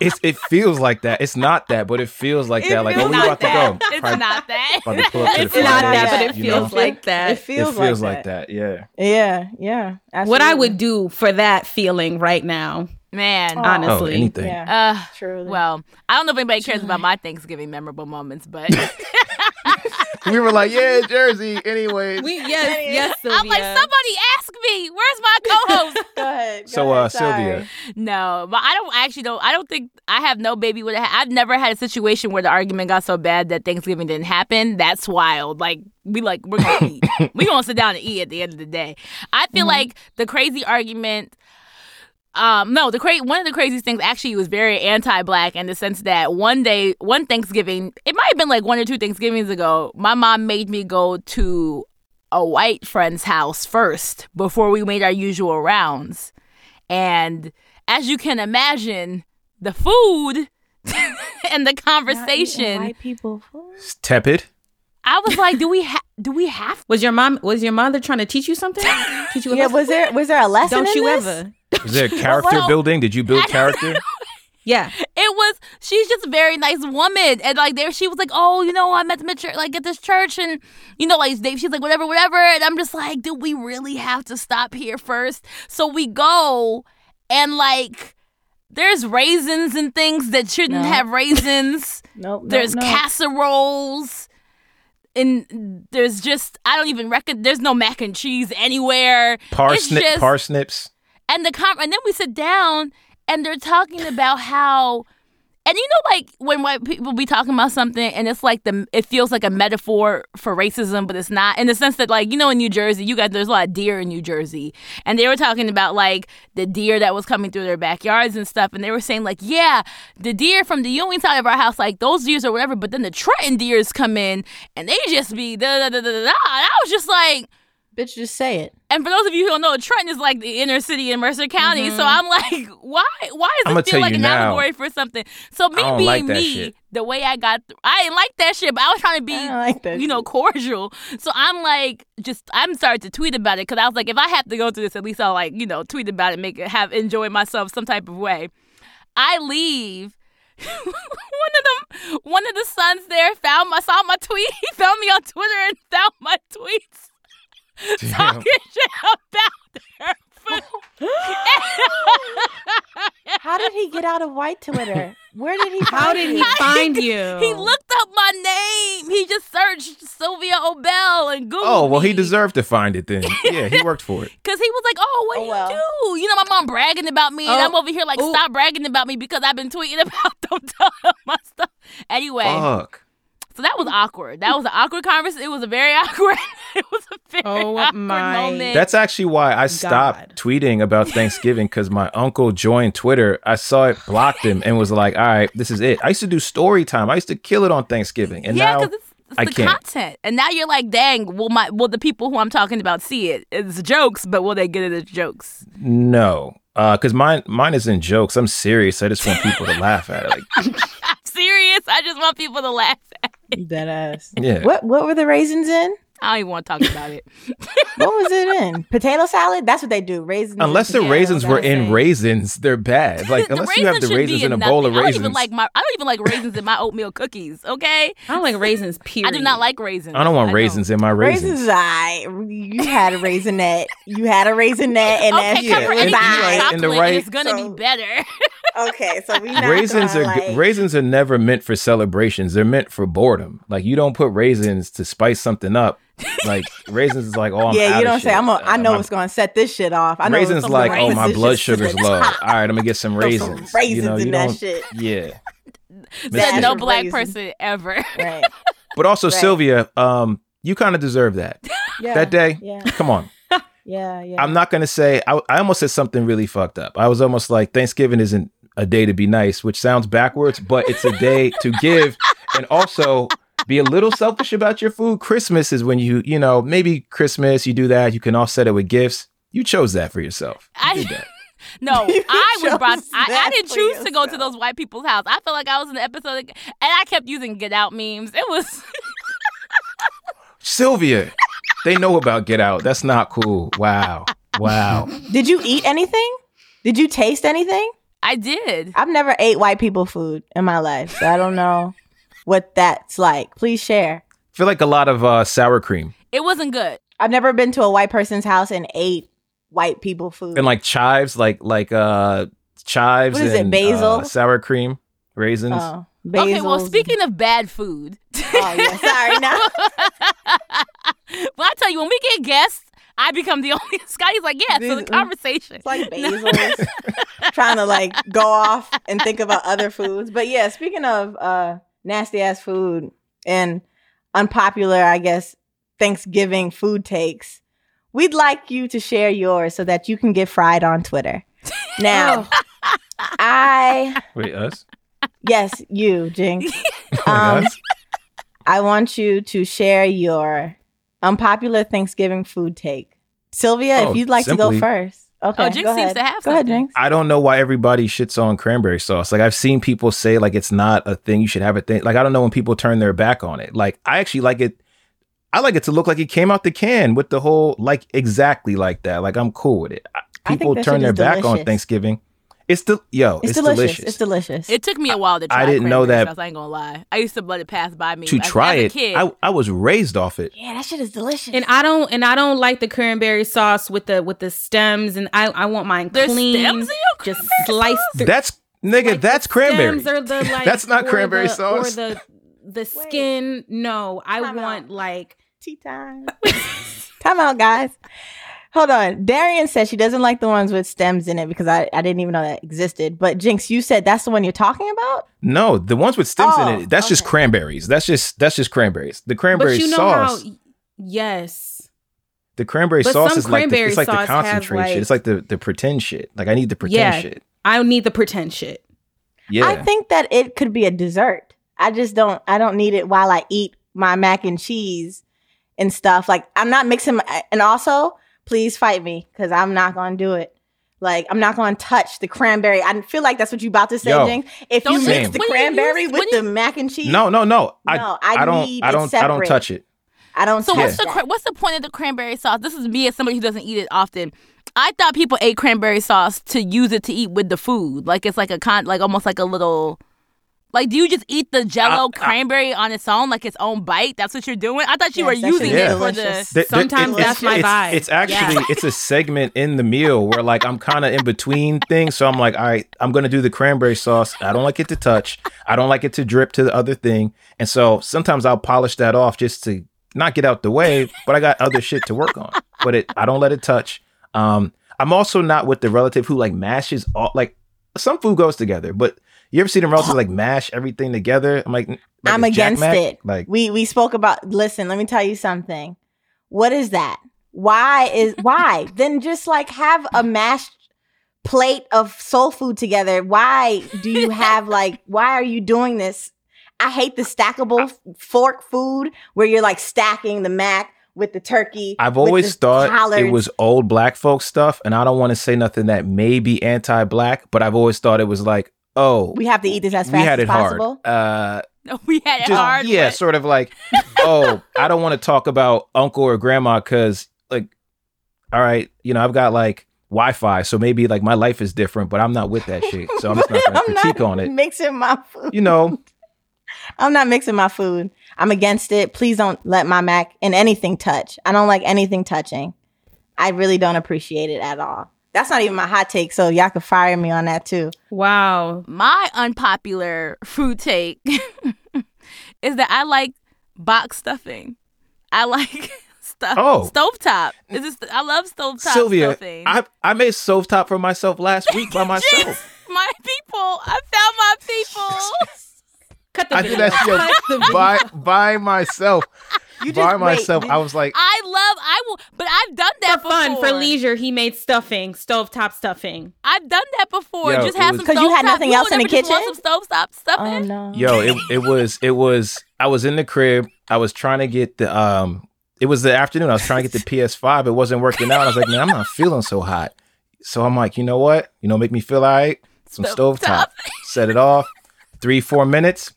D: it's it feels like that. It's not that, but it feels like
A: It
D: that. Like, oh,
A: feels
D: we
A: like
D: about
A: that.
D: to go.
B: It's
D: Probably
B: not that.
D: about to pull up to the
C: It's not that, but it
D: you
C: feels
D: know?
C: like that.
A: It feels,
D: it feels
A: like,
D: like
A: that.
D: that. Yeah.
A: Yeah, yeah.
C: What I would do for that feeling right now,
B: Man.
A: Oh.
D: Oh,
C: honestly.
D: anything.
A: Yeah,
B: Uh,
A: truly.
B: well, I don't know if anybody cares about my Thanksgiving memorable moments, but
D: We were like, yeah, Jersey. Anyway,
C: We yes, yes, Sylvia.
B: I'm like, somebody ask me, where's my co-host?
A: go ahead. Go
D: So,
A: ahead,
D: uh, Sylvia.
B: No, but I don't actually don't. I don't think I have no baby with. I've never had a situation where the argument got so bad that Thanksgiving didn't happen. That's wild. Like we like we're gonna eat. we gonna sit down and eat at the end of the day. I feel like the crazy argument. Um, no, the cra- one of the craziest things actually was very anti-black in the sense that one day, one Thanksgiving, it might have been like one or two Thanksgivings ago, my mom made me go to a white friend's house first before we made our usual rounds. And as you can imagine, the food and the conversation,
A: White people. food.
D: it's tepid.
B: I was like, do we ha- do we have
C: was your mom was your mother trying to teach you something? teach you a
A: Yeah,
C: lesson?
A: was there was there a lesson?
C: Don't
A: in
C: you
A: this?
C: ever?
D: Was there character
B: Well,
D: building? Did you build character?
C: Yeah.
B: it was she's just a very nice woman and like there she was like oh you know i met them at church like at this church and you know like they, she's like whatever whatever and i'm just like do we really have to stop here first so we go and like there's raisins and things that shouldn't
A: No.
B: have raisins
A: Nope. nope,
B: there's
A: nope.
B: casseroles and there's just i don't even reckon there's no mac and cheese anywhere
D: Parsnip,
B: just-
D: parsnips.
B: And the com- and then we sit down and they're talking about how and you know like when white people be talking about something and it's like the it feels like a metaphor for racism but it's not in the sense that like you know in New Jersey you guys there's a lot of deer in New Jersey. And they were talking about like the deer that was coming through their backyards and stuff and they were saying like yeah the deer from the Ewing side of our house like those deers or whatever but then the Trenton deers come in and they just be da da da da da I was just like
A: Bitch, just say it.
B: and for those of you who don't know, Trenton is like the inner city in Mercer County. So mm-hmm. I'm like, why? Why does it feel like an
D: now,
B: allegory for something? So me being
D: like
B: me,
D: shit.
B: the way I got, th- I didn't like that shit, but I was trying to be,
A: like
B: you know, cordial. So I'm like, just I'm starting to tweet about it because I was like, if I have to go through this, at least I'll like, you know, tweet about it, make it have enjoy myself some type of way. I leave. one of them, one of the sons there found my saw my tweet. He found me on Twitter and found my tweets
D: Damn.
B: talking shit about her food.
A: How did he get out of white Twitter? Where did he?
C: How
A: find
C: did he
A: you?
C: find you?
B: He looked up my name. He just searched Sylvia Obell and Googled.
D: Oh well, he deserved to find it then. Yeah, he worked for it.
B: Cause he was like, "Oh, what
A: Oh,
B: do
A: well.
B: you do?" You know, my mom bragging about me, and
C: Oh.
B: I'm over here like,
C: Ooh.
B: "Stop bragging about me," because I've been tweeting about them telling my stuff. Anyway,
D: Fuck.
B: So that was awkward. That was an awkward conversation. It was a very awkward. it was a Very
C: Oh
B: awkward
C: my-
B: moment.
D: That's actually why I stopped
C: God.
D: tweeting about Thanksgiving because my uncle joined Twitter. I saw it, blocked him, and was like, "All right, this is it." I used to do story time. I used to kill it on Thanksgiving, and
B: yeah,
D: now
B: it's, it's
D: I
B: the
D: can't.
B: content. And now you're like, dang, will my will the people who I'm talking about see it? It's jokes, but will they get it as jokes?
D: no, uh, because mine mine isn't jokes. I'm serious. I just want people to laugh at it. Like,
B: I'm serious. I just want people to laugh at it.
A: Dead ass.
D: yeah,
A: What what were the raisins in?
B: I don't even want to talk about it.
A: What was it in? Potato salad? That's what they do. Raisins.
D: unless the
A: potatoes,
D: raisins were in
A: it.
D: raisins, they're bad. Like
B: The
D: unless you have the raisins in a
B: nothing.
D: bowl of raisins.
B: I don't
D: raisins.
B: even like my. I don't even like raisins in my oatmeal cookies. Okay,
C: I don't like raisins. Period.
B: I do not like raisins.
D: I don't want raisins in my raisins.
A: Raisins, I. You had a raisinette. You had a raisinette, and
B: Okay,
A: that
D: Yeah,
A: shit
B: cover
A: was
D: and-
B: anything
A: I.
B: in
D: right, in the right-
B: It's gonna
A: So-
B: be better.
A: Okay, so we not
D: raisins are
A: like,
D: raisins are never meant for celebrations. They're meant for boredom. Like you don't put raisins to spice something up. Like raisins is like, oh, I'm
A: yeah,
D: out
A: you
D: of
A: don't say
D: shit.
A: I'm. A, I
D: Uh,
A: know
D: my-
A: what's going to set this shit off. I know
D: raisins
A: something
D: like,
A: gonna
D: oh, my blood sugar's low. All right,
A: top.
D: right, I'm gonna get some
A: Throw some
D: raisins.
A: raisins
D: you know, you
A: in that
D: don't.
A: shit.
D: Yeah,
B: Said no black
A: raisin.
B: person ever.
A: Right.
D: but also
A: Right.
D: Sylvia, um, you kind of deserve that.
A: Yeah.
D: That day,
A: Yeah.
D: come on.
A: Yeah. Yeah.
D: I'm not gonna say. I, I almost said something really fucked up. I was almost like Thanksgiving isn't a day to be nice, which sounds backwards, but it's a day to give and also be a little selfish about your food. Christmas is when you, you know, maybe Christmas you do that. You can offset it with gifts. You chose that for yourself. You
B: I-
D: did that.
B: No,
A: You
B: I was brought. I, I didn't
A: for
B: choose to go to those white people's house. I felt like I was in the episode, and I kept using "Get Out" memes. It was
D: Sylvia, they know about Get Out. That's not cool. Wow. Wow.
A: Did you eat anything? Did you taste anything?
B: I did.
A: I've never ate white people food in my life, so I don't know what that's like. Please share.
D: I feel like a lot of uh, sour cream
B: It wasn't good.
A: I've never been to a white person's house and ate white people food.
D: and like chives, like like uh chives
A: What is it, basil?
D: uh, sour cream, raisins.
A: oh,
B: Okay, well, speaking of bad food,
A: Oh yeah, sorry. No.
B: but I tell you, when we get guests, I become the only. Scotty's like, yeah, so the conversation.
A: It's like basils. trying to like go off and think about other foods. But yeah, speaking of uh nasty ass food and unpopular, I guess, Thanksgiving food takes, we'd like you to share yours so that you can get fried on Twitter. Now, I
D: Wait, us?
A: yes, you, Jinx. Um. I want you to share your unpopular Thanksgiving food take. Sylvia,
D: Oh,
A: if you'd like to go first. Okay.
B: Oh, Jinx
A: go
B: seems
A: ahead.
B: to have
A: Go ahead,
B: something.
A: Jinx.
D: I don't know why everybody shits on cranberry sauce. Like I've seen people say like it's not a thing. You should have a thing. Like I don't know when people turn their back on it. Like I actually like it. I like it to look like it came out the can with the whole like exactly like that. Like I'm cool with it. I-
A: I think
D: People turn their
A: is
D: back on. Thanksgiving. It's still yo.
A: It's,
D: It's,
A: delicious.
D: delicious.
A: It's delicious.
B: It took me a while to try. It.
D: I didn't know that-
B: sauce, I ain't gonna lie. I used to let it pass by me
D: to
B: As-
D: try
B: as a
D: it.
B: Kid.
D: I I was raised off it.
A: yeah, that shit is delicious.
C: And I don't and I don't like the cranberry sauce with the with the stems and I I want mine
B: There's
C: clean.
B: stems in your
C: just sliced
B: sauce?
C: through.
D: That's nigga.
C: like,
D: that's
C: the
D: cranberry.
C: stems Or the, like,
D: That's not
C: or
D: cranberry
C: the-
D: sauce.
C: Or the the skin. No, I
A: Time
C: want
A: out.
C: like
A: tea time. Time out, guys. Hold on. Darian said she doesn't like the ones with stems in it because I, I didn't even know that existed. But Jinx, you said that's the one you're talking about?
D: No, the ones with stems
A: Oh,
D: in it. Oh, that's just cranberries. That's just that's just cranberries. The cranberry
C: but you know
D: sauce.
C: how yes.
D: The cranberry
C: But
D: sauce
C: some
D: is like the, it's like the
C: sauce has,
D: concentrate
C: like-
D: shit. It's like the the pretend shit. Like I need the pretend
C: Yeah.
D: shit.
C: I need the pretend shit.
D: Yeah.
A: I think that it could be a dessert. I just don't I don't need it while I eat my mac and cheese and stuff. Like I'm not mixing my, and also please fight me because I'm not gonna do it. Like I'm not gonna touch the cranberry. I feel like that's what you about to say,
D: Yo.
A: Jinx. If you
D: you-
A: mix the cranberry
B: use-
A: with
B: when
A: the mac and cheese,
D: no, no, no. I
A: No, I
D: I don't
A: need
D: I don't I don't touch it.
A: I don't.
B: So what's the
A: that.
B: cra- what's the point of the cranberry sauce? This is me as somebody who doesn't eat it often. I thought people ate cranberry sauce to use it to eat with the food, like it's like a con, like almost like a little. Like, do you just eat the Jello
D: I- I-
B: cranberry on its own, like its own bite? That's what you're doing. I thought you
A: Yes,
B: were using
A: shit
B: it
D: is
B: for
A: delicious.
B: the.
D: Th- th-
C: Sometimes
D: it's-
C: that's my
D: it's,
C: vibe.
D: It's actually it's a segment in the meal where like I'm kind of in between things. So I'm like, all right, I'm gonna do the cranberry sauce. I don't like it to touch. I don't like it to drip to the other thing. And so sometimes I'll polish that off just to not get out the way, but I got other shit to work on. But it I don't let it touch. Um, I'm also not with the relative who like mashes all like some food goes together, but you ever see them relatives like mash everything together? I'm like, like
A: I'm against it.
D: Like
A: We we spoke about. Listen, let me tell you something. What is that? Why is why? then just like have a mashed plate of soul food together. Why do you have like why are you doing this? I hate the stackable fork food where you're like stacking the mac with the turkey.
D: I've always thought it was old black folk stuff, and I don't want to say nothing that may be anti-black, but I've always thought it was like, oh,
A: we have to eat this as
D: we
A: fast
D: had
A: as
D: it hard.
A: possible.
D: Uh,
B: we had it
D: just-
B: hard.
D: yeah,
B: but-
D: sort of like, oh, I don't want to talk about uncle or grandma because, like, all right, you know, I've got like Wi-Fi, so maybe like my life is different, but I'm not with that shit, so I'm just not going to
A: I'm
D: critique
A: not
D: on it.
A: mixing my food.
D: You know,
A: I'm not mixing my food. I'm against it. Please don't let my mac and anything touch. I don't like anything touching. I really don't appreciate it at all. That's not even my hot take, so y'all can fire me on that too.
C: Wow.
B: my unpopular food take is that I like box stuffing. I like stuff.
D: Oh.
B: stovetop. Is this? I love stovetop
D: Sylvia,
B: stuffing.
D: I I made stovetop for myself last week by myself.
B: my people. I found my people.
C: Cut the
D: I did that shit
C: Cut the video.
D: by by myself.
A: You
D: by
A: just- wait,
D: myself.
A: did-
D: I was like,
B: I love. I will. But I've done that
C: For fun, for leisure, he made stuffing, stovetop stuffing.
B: I've done that before.
D: Yo,
B: just
D: it
B: have
D: was-
B: some
A: 'Cause you had nothing else in the
B: never want
A: kitchen?
B: Some stovetop stuffing.
A: Oh no.
D: Yo, it it was it was I was in the crib. I was trying to get the um it was the afternoon. I was trying to get the PS5. It wasn't working out. I was like, man, I'm not feeling so hot. So I'm like, you know what? You know, make me feel all right. Some
B: Stovetop.
D: stovetop. Set it off. Three, four minutes.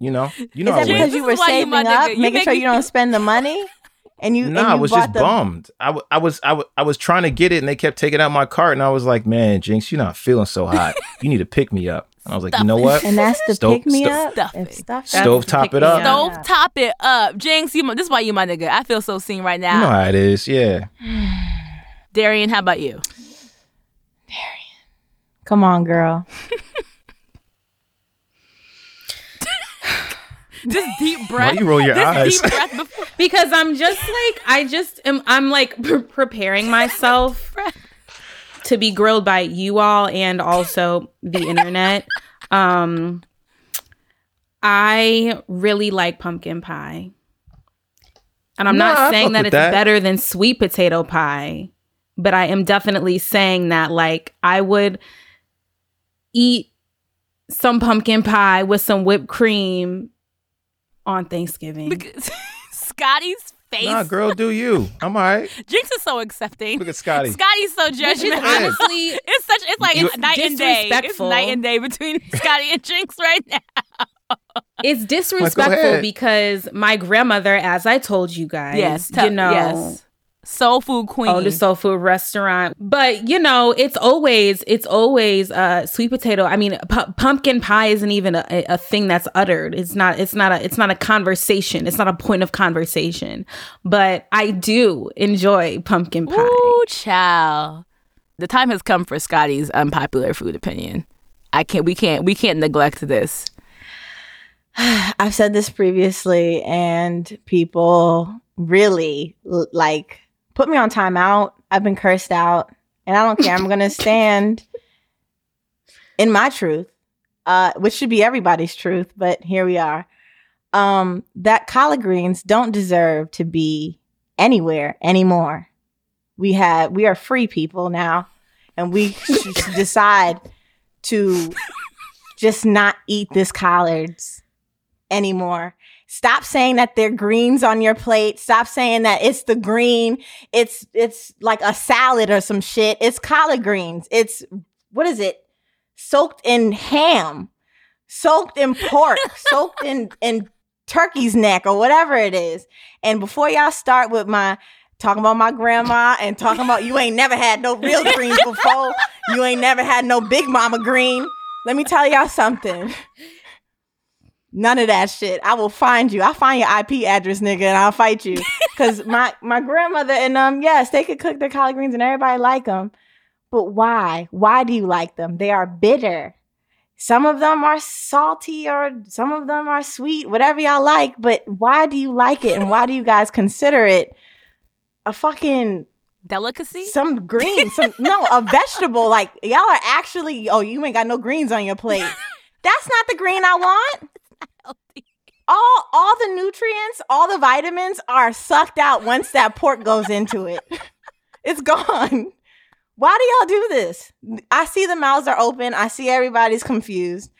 D: You know, you know
A: Is that
B: James,
A: because you were
B: is why you
A: saving up,
B: nigga. You
A: making
B: make
A: sure you don't spend the money? And you,
D: No,
A: and
D: I was just
A: the,
D: bummed. I, w- I was I, w- I was trying to get it, and they kept taking out my cart, and I was like, "Man, Jinx, you're not feeling so hot. You need to pick me up." And I was like, "You know what?
A: And that's the
D: Stove-
A: pick me
D: stove-
A: up.
B: Stuffing.
A: and stuff.
C: That's
D: Stove top it up.
C: up.
B: Stove top it up, Jinx. You. This is why you my nigga. I feel so seen right now.
D: You know
B: now.
D: how it is, yeah."
B: Darian, how about you?
A: Darian, Come on, girl.
B: This deep breath.
D: Why you roll your eyes?
B: deep breath before
C: Because I'm just like I just am I'm like pre- preparing myself to be grilled by you all and also the internet. Um I really like pumpkin pie. And I'm
D: No,
C: not saying that it's
D: that.
C: better than sweet potato pie, but I am definitely saying that like I would eat some pumpkin pie with some whipped cream on Thanksgiving.
B: because Scotty's face.
D: Nah, girl, do you? I'm all right.
B: Jinx is so accepting.
D: Look at Scotty.
B: Scotty's so
C: Which
B: judgmental.
C: honestly
B: It's such. It's like it's night and day. It's night and day between Scotty and Jinx right now.
C: It's disrespectful
D: ahead.
C: because my grandmother, as I told you guys,
B: Yes, tell-
C: you know,
B: yes. Soul food queen.
C: owned a soul food restaurant. But you know, it's always it's always uh, sweet potato. I mean, pu- pumpkin pie isn't even a, a thing that's uttered. It's not. It's not a. It's not a conversation. It's not a point of conversation. But I do enjoy pumpkin pie.
B: Ooh, child. The time has come for Scotty's unpopular food opinion. I can't. We can't. We can't neglect this.
A: I've said this previously, and people really like put me on timeout. I've been cursed out, and I don't care. I'm gonna stand in my truth, uh, which should be everybody's truth. But here we are. Um, that collard greens don't deserve to be anywhere anymore. We have we are free people now, and we should decide to just not eat this collards anymore. Stop saying that they're greens on your plate. Stop saying that it's the green. It's it's like a salad or some shit. It's collard greens. It's what is it? Soaked in ham, soaked in pork, soaked in in turkey's neck or whatever it is. And before y'all start with my talking about my grandma and talking about you ain't never had no real greens before, you ain't never had no big mama green. Let me tell y'all something. None of that shit. I will find you. I'll find your IP address, nigga, and I'll fight you. Cause my my grandmother and um, yes, they could cook their collard greens and everybody like them. But why? Why do you like them? They are bitter. Some of them are salty or some of them are sweet, whatever y'all like. But why do you like it? And why do you guys consider it a fucking
B: Delicacy.
A: some green, some no, a vegetable. Like y'all are actually, oh, you ain't got no greens on your plate. That's not the green I want. All all the nutrients, all the vitamins are sucked out once that pork goes into it. it's gone. Why do y'all do this? I see the mouths are open. I see everybody's confused.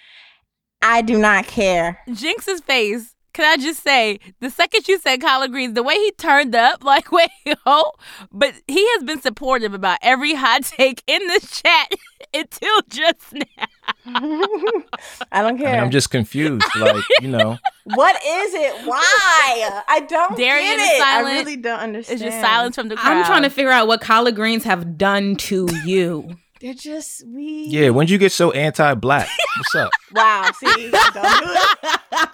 A: I do not care.
B: Jinx's face. Can I just say, the second you said collard greens, the way he turned up, like, wait, oh, but he has been supportive about every hot take in this chat until just now.
A: I don't
D: I mean,
A: care.
D: I'm just confused. Like, you know,
A: what is it? Why? I don't
B: Darian
A: get it.
B: silent.
A: I really don't understand.
B: It's just silence from the crowd.
C: I'm trying to figure out what collard greens have done to you.
A: They're just we.
D: yeah. When'd you get so anti-black? What's up?
A: Wow. See, don't do it.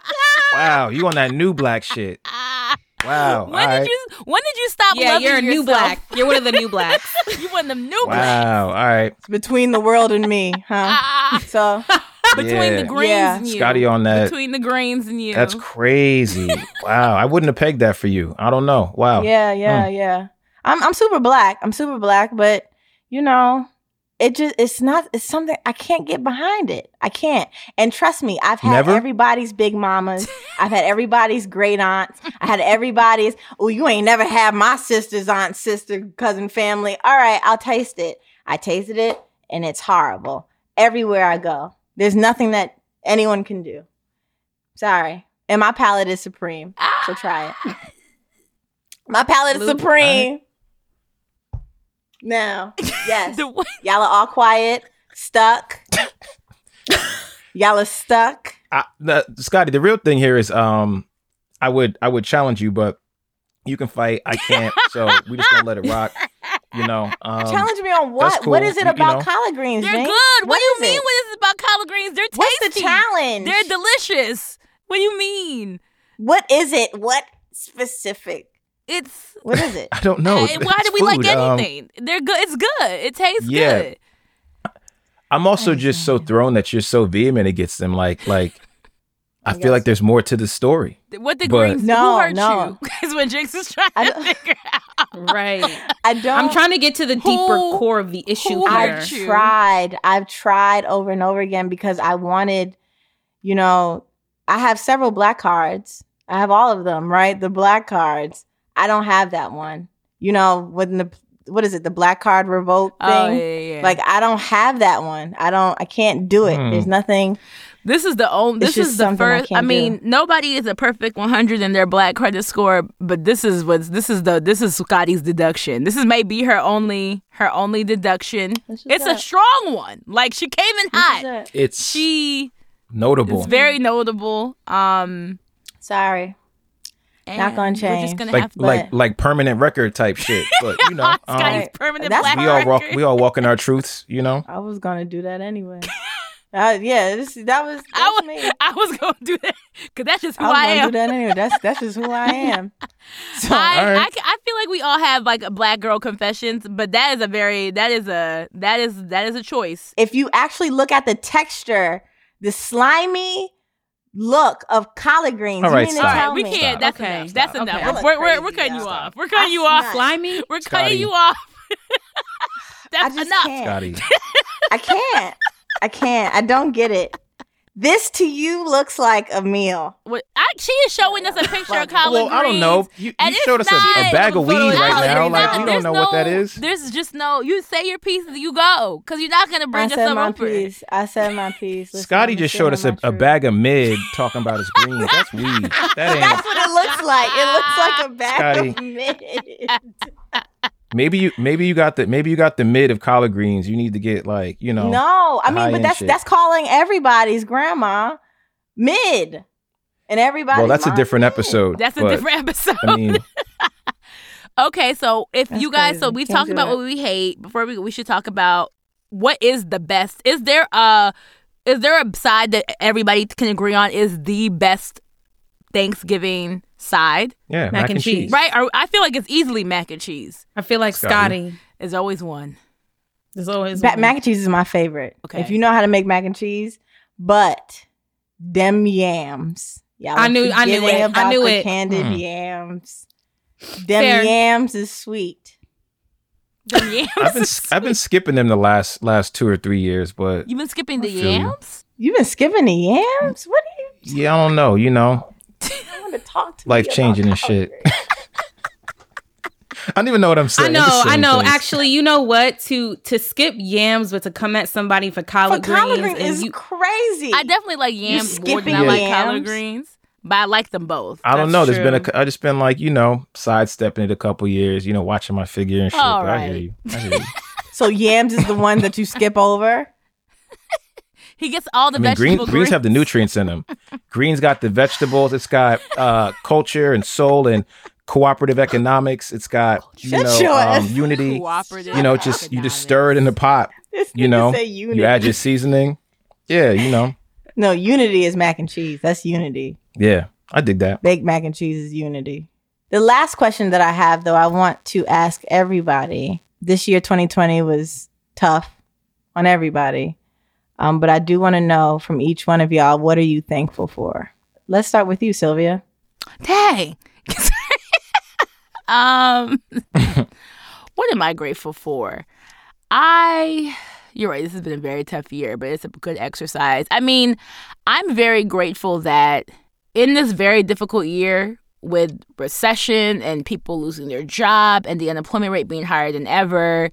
D: Wow, you on that new black shit? Wow.
B: When
D: all
B: did
D: right.
B: you? When did you stop?
C: yeah,
B: loving
C: you're a new black. You're one of the new blacks.
B: you one of them new blacks.
D: Wow. All right.
A: It's between the world and me, huh? So
B: between
D: Yeah.
B: the greens
A: Yeah.
B: and you.
D: Scotty on that.
B: Between the greens and you.
D: That's crazy. wow. I wouldn't have pegged that for you. I don't know. Wow.
A: yeah, yeah, yeah. I'm I'm super black. I'm super black, but you know, it just it's not it's something I can't get behind it. I can't. And trust me, I've had
D: Never?
A: everybody's big mamas. I've had everybody's great aunts. I had everybody's, oh, you ain't never had my sister's aunt, sister, cousin, family. All right, I'll taste it. I tasted it and it's horrible. Everywhere I go. There's nothing that anyone can do. Sorry. And my palate is supreme. So try it. My palate is
C: Luke,
A: supreme. Now, yes.
B: The way-
A: Y'all are all quiet, stuck. Y'all are stuck.
D: I, the, Scotty, the real thing here is, um, I would, I would challenge you, but you can fight. I can't. so we just gonna let it rock. You know. Um,
A: Challenge me on what?
D: that's
A: What
D: cool.
A: is it
D: You- you
A: about
D: know.
A: collard greens?
B: They're
A: Jinx?
B: good. What, do you mean?
A: it?
B: What is it about collard greens? They're tasty.
A: What's the challenge?
B: They're delicious. What do you mean?
A: what is it? What specific?
B: It's
A: What is it?
D: I don't know.
B: Hey, why do we like
D: food. Um,
B: anything? They're good. It's good. It tastes
D: Yeah.
B: good.
D: I'm also just so thrown that you're so vehement against them. Like, like, I feel
A: guess.
D: like there's more to the story.
B: What the
D: But-
B: greens?
A: No,
B: who hurt
A: no.
B: you? Is what Jinx is trying
A: I
B: to figure out.
C: right.
A: I don't.
C: I'm trying to get to the deeper
B: Who-
C: core of the issue
B: who
C: here.
B: hurt
A: I've
B: you?
A: tried. I've tried over and over again because I wanted, you know, I have several black cards. I have all of them, right? The black cards. I don't have that one. You know, when the what is it? The black card revoke thing.
B: Oh yeah, yeah, yeah.
A: Like I don't have that one. I don't. I can't do it.
D: Hmm.
A: There's nothing.
B: This is the only. This is the
A: something I
B: first. I,
A: can't
B: mean, nobody is a perfect 100 in their black credit score, but this is what's. This is the. This is Scotty's deduction. This is maybe her only. Her only deduction.
A: This is
B: It's a strong one. Like she came in
A: This
B: hot.
D: It's
B: She
D: notable.
B: is very notable. Um,
A: Sorry. Not
B: and
A: gonna
B: We're just
A: change.
B: gonna
D: like,
B: have to.
D: like, like permanent record type shit. But you know, um,
B: Scotty's permanent
A: That's
B: black
D: we all walk, we all walk in our truths. You know.
A: I was gonna do that anyway. uh, yeah, this, that was
B: I was,
A: me.
B: I was gonna do that because that's just who
A: I was
B: I,
A: gonna
B: am.
A: do that anyway. That's that's just who I am. So
B: I,
D: All right.
B: I, I feel like we all have like a black girl confessions, but that is a very that is a that is that is a choice.
A: if you actually look at the texture, the slimy look of collard greens,
D: All
A: you
D: right,
A: mean to tell
B: we
A: me?
B: can't.
C: Stop.
B: That's
C: Okay.
B: enough. That's
C: Stop.
B: enough.
C: Okay.
B: We're, we're, we're, we're cutting you
A: y'all.
B: off. We're cutting you off.
A: nuts.
C: Slimy?
B: We're
D: Scotty.
B: cutting you off.
A: I
B: That's
A: just
B: enough.
A: can't.
D: Scotty.
A: I can't. I can't. I don't get it. This to you looks like a meal.
B: What, I, she is showing us a picture of collard
D: Well,
B: greens.
D: I don't know. You,
B: and
D: you showed us a, a bag of weed
C: No,
D: right
B: it's
D: now.
B: not.
D: Like we
B: There's
D: don't know what that
B: no- There's just no. You say your piece, you go, because you're not gonna bring
A: I
B: us
A: said
B: some
A: my
B: over.
A: piece. I said my piece. Listen,
D: Scotty just showed us a, a bag of mid talking about his greens. That's weed. That ain't.
A: That's what it looks like. It looks like a bag
D: Scotty.
A: of mid.
D: Maybe you maybe you got the maybe you got the mid of collard greens. You need to get like you know.
A: No, I mean, but that's
D: shit.
A: that's calling everybody's grandma mid, and everybody.
D: Well, that's a different episode.
B: That's a different episode.
D: I mean,
B: Okay, so if you guys, so we've
A: Can't
B: talked about
A: it.
B: what we hate. Before we we should talk about what is the best. Is there a is there a side that everybody can agree on is the best Thanksgiving side?
D: yeah,
C: Mac and cheese.
B: Right? Or I feel like it's easily mac and cheese.
C: I feel like
D: Scotty.
C: Scotty.
B: There's always one.
C: There's always
A: Ba-
C: one.
A: mac and cheese is my favorite.
B: Okay.
A: If you know how to make mac and cheese, but them yams. Y'all
C: I knew- I knew
A: forgetting
C: it. I knew
A: the
C: it.
A: Candied
D: Hmm.
A: yams. Them
C: Fair.
A: yams is sweet.
B: The yams.
D: I've been I've been skipping them the last last two or three years, but
B: You've been skipping the
D: I feel you.
B: yams?
A: You've been skipping the yams. What do you?
D: yeah, I don't know. You know,
A: I want to talk
D: life changing and shit. I don't even know what I'm saying. I know,
C: I know.
D: thing.
C: Actually, you know what? To to skip yams, but to come at somebody for
A: For
C: collard
A: collard
C: greens,
A: green is
C: you,
A: crazy.
B: I definitely like yams more than
A: skipping
B: I like collard
A: yams?
B: greens, but I like them both.
D: I don't
C: That's
D: know. There's been a.
C: true.
D: I just been like you know sidestepping it a couple years. You know, watching my figure and shit.
B: All
D: but I hear you. I hear you.
A: so yams is the one that you skip over.
B: He gets all the
D: I mean, green, greens have the nutrients in them. greens got the vegetables. It's got uh, culture and soul and cooperative economics. It's got you
A: Shut
D: know um, unity.
B: Cooperative
D: You know, just you just stir it in the pot.
A: This
D: You know,
A: say unity.
D: you add your seasoning. Yeah, you know.
A: no unity is mac and cheese. That's unity.
D: Yeah, I dig that.
A: Baked mac and cheese is unity. The last question that I have, though, I want to ask everybody. This year, 2020 was tough on everybody. Um, but I do want to know from each one of y'all, what are you thankful for? Let's start with you, Sylvia.
B: Dang. um, what am I grateful for? I, you're right. This has been a very tough year, but it's a good exercise. I mean, I'm very grateful that in this very difficult year with recession and people losing their job and the unemployment rate being higher than ever,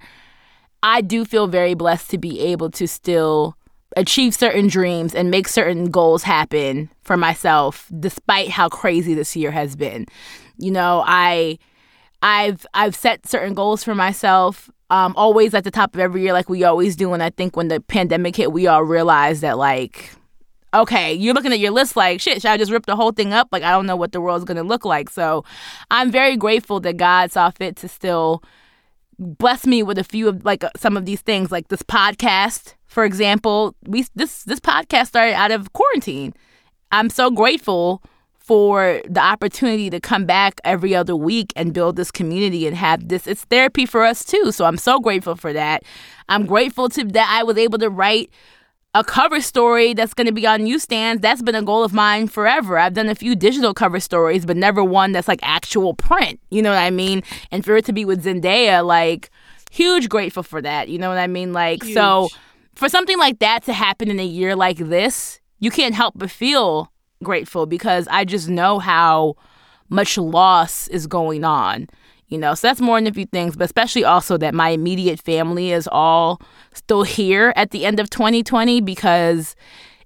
B: I do feel very blessed to be able to still achieve certain dreams and make certain goals happen for myself despite how crazy this year has been. You know, I I've I've set certain goals for myself um always at the top of every year like we always do and I think when the pandemic hit we all realized that like okay, you're looking at your list like, shit, should I just rip the whole thing up? Like, I don't know what the world's going to look like. So I'm very grateful that God saw fit to still bless me with a few of like some of these things, like this podcast, for example. We this this podcast started out of quarantine. I'm so grateful for the opportunity to come back every other week and build this community and have this it's therapy for us too so i'm so grateful for that. I'm grateful to that i was able to write a cover story that's going to be on newsstands. That's been a goal of mine forever. I've done a few digital cover stories but never one that's like actual print you know what i mean? And for it to be with zendaya like huge grateful for that you know what i mean? Like so for something like that to happen in a year like this you can't help but feel grateful because i just know how much loss is going on you know? So that's more than a few things but especially also that my immediate family is all still here at the end of 2020 because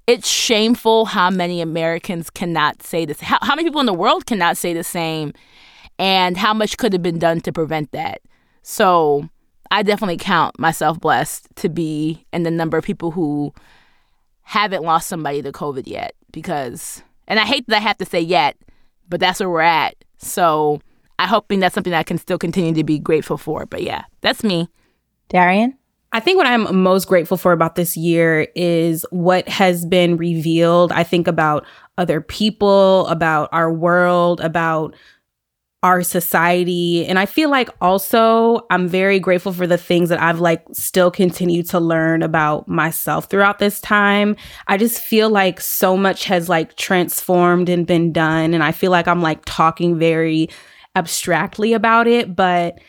B: it's shameful how many americans cannot say this how, how many people in the world cannot say the same and how much could have been done to prevent that. So i definitely count myself blessed to be in the number of people who haven't lost somebody to covid yet because and i hate that i have to say yet but that's where we're at so I'm hoping that's something that I can still continue to be grateful for. But yeah, that's me.
A: Darian?
C: I think what I'm most grateful for about this year is what has been revealed. I think about other people, about our world, about our society. And I feel like also I'm very grateful for the things that I've like still continued to learn about myself throughout this time. I just feel like so much has like transformed and been done. And I feel like I'm like talking very abstractly about it, but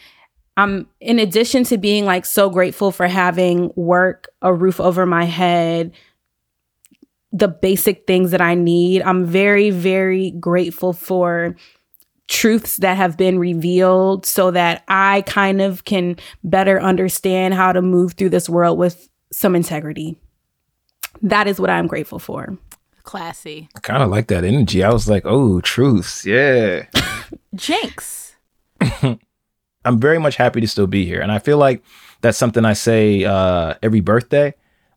C: I'm in addition to being like so grateful for having work, a roof over my head, the basic things that I need, I'm very, very grateful for truths that have been revealed so that I kind of can better understand how to move through this world with some integrity. That is what I'm grateful for.
B: Classy.
D: I kind of like that energy. I was like, oh, truths. Yeah.
B: Jinx.
D: I'm very much happy to still be here. And I feel like that's something I say uh, every birthday.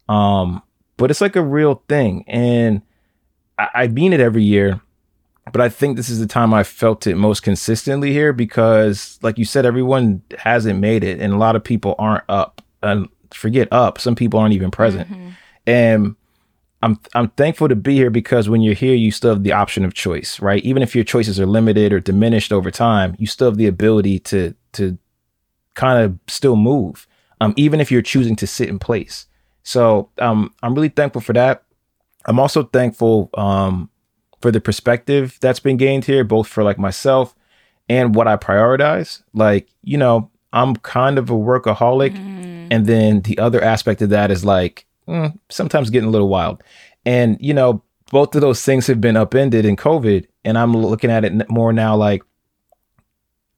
D: Um, but it's like a real thing. And I, I mean it every year. But I think this is the time I felt it most consistently here because, like you said, everyone hasn't made it. And a lot of people aren't up. And forget up, some people aren't even present. And I'm I'm thankful to be here because when you're here, you still have the option of choice, right? Even if your choices are limited or diminished over time, you still have the ability to to kind of still move, um, even if you're choosing to sit in place. So um, I'm really thankful for that. I'm also thankful um, for the perspective that's been gained here, both for like myself and what I prioritize. Like, you know, I'm kind of a workaholic. And then the other aspect of that is like, mm, sometimes getting a little wild. And, you know, both of those things have been upended in COVID, and I'm looking at it more now like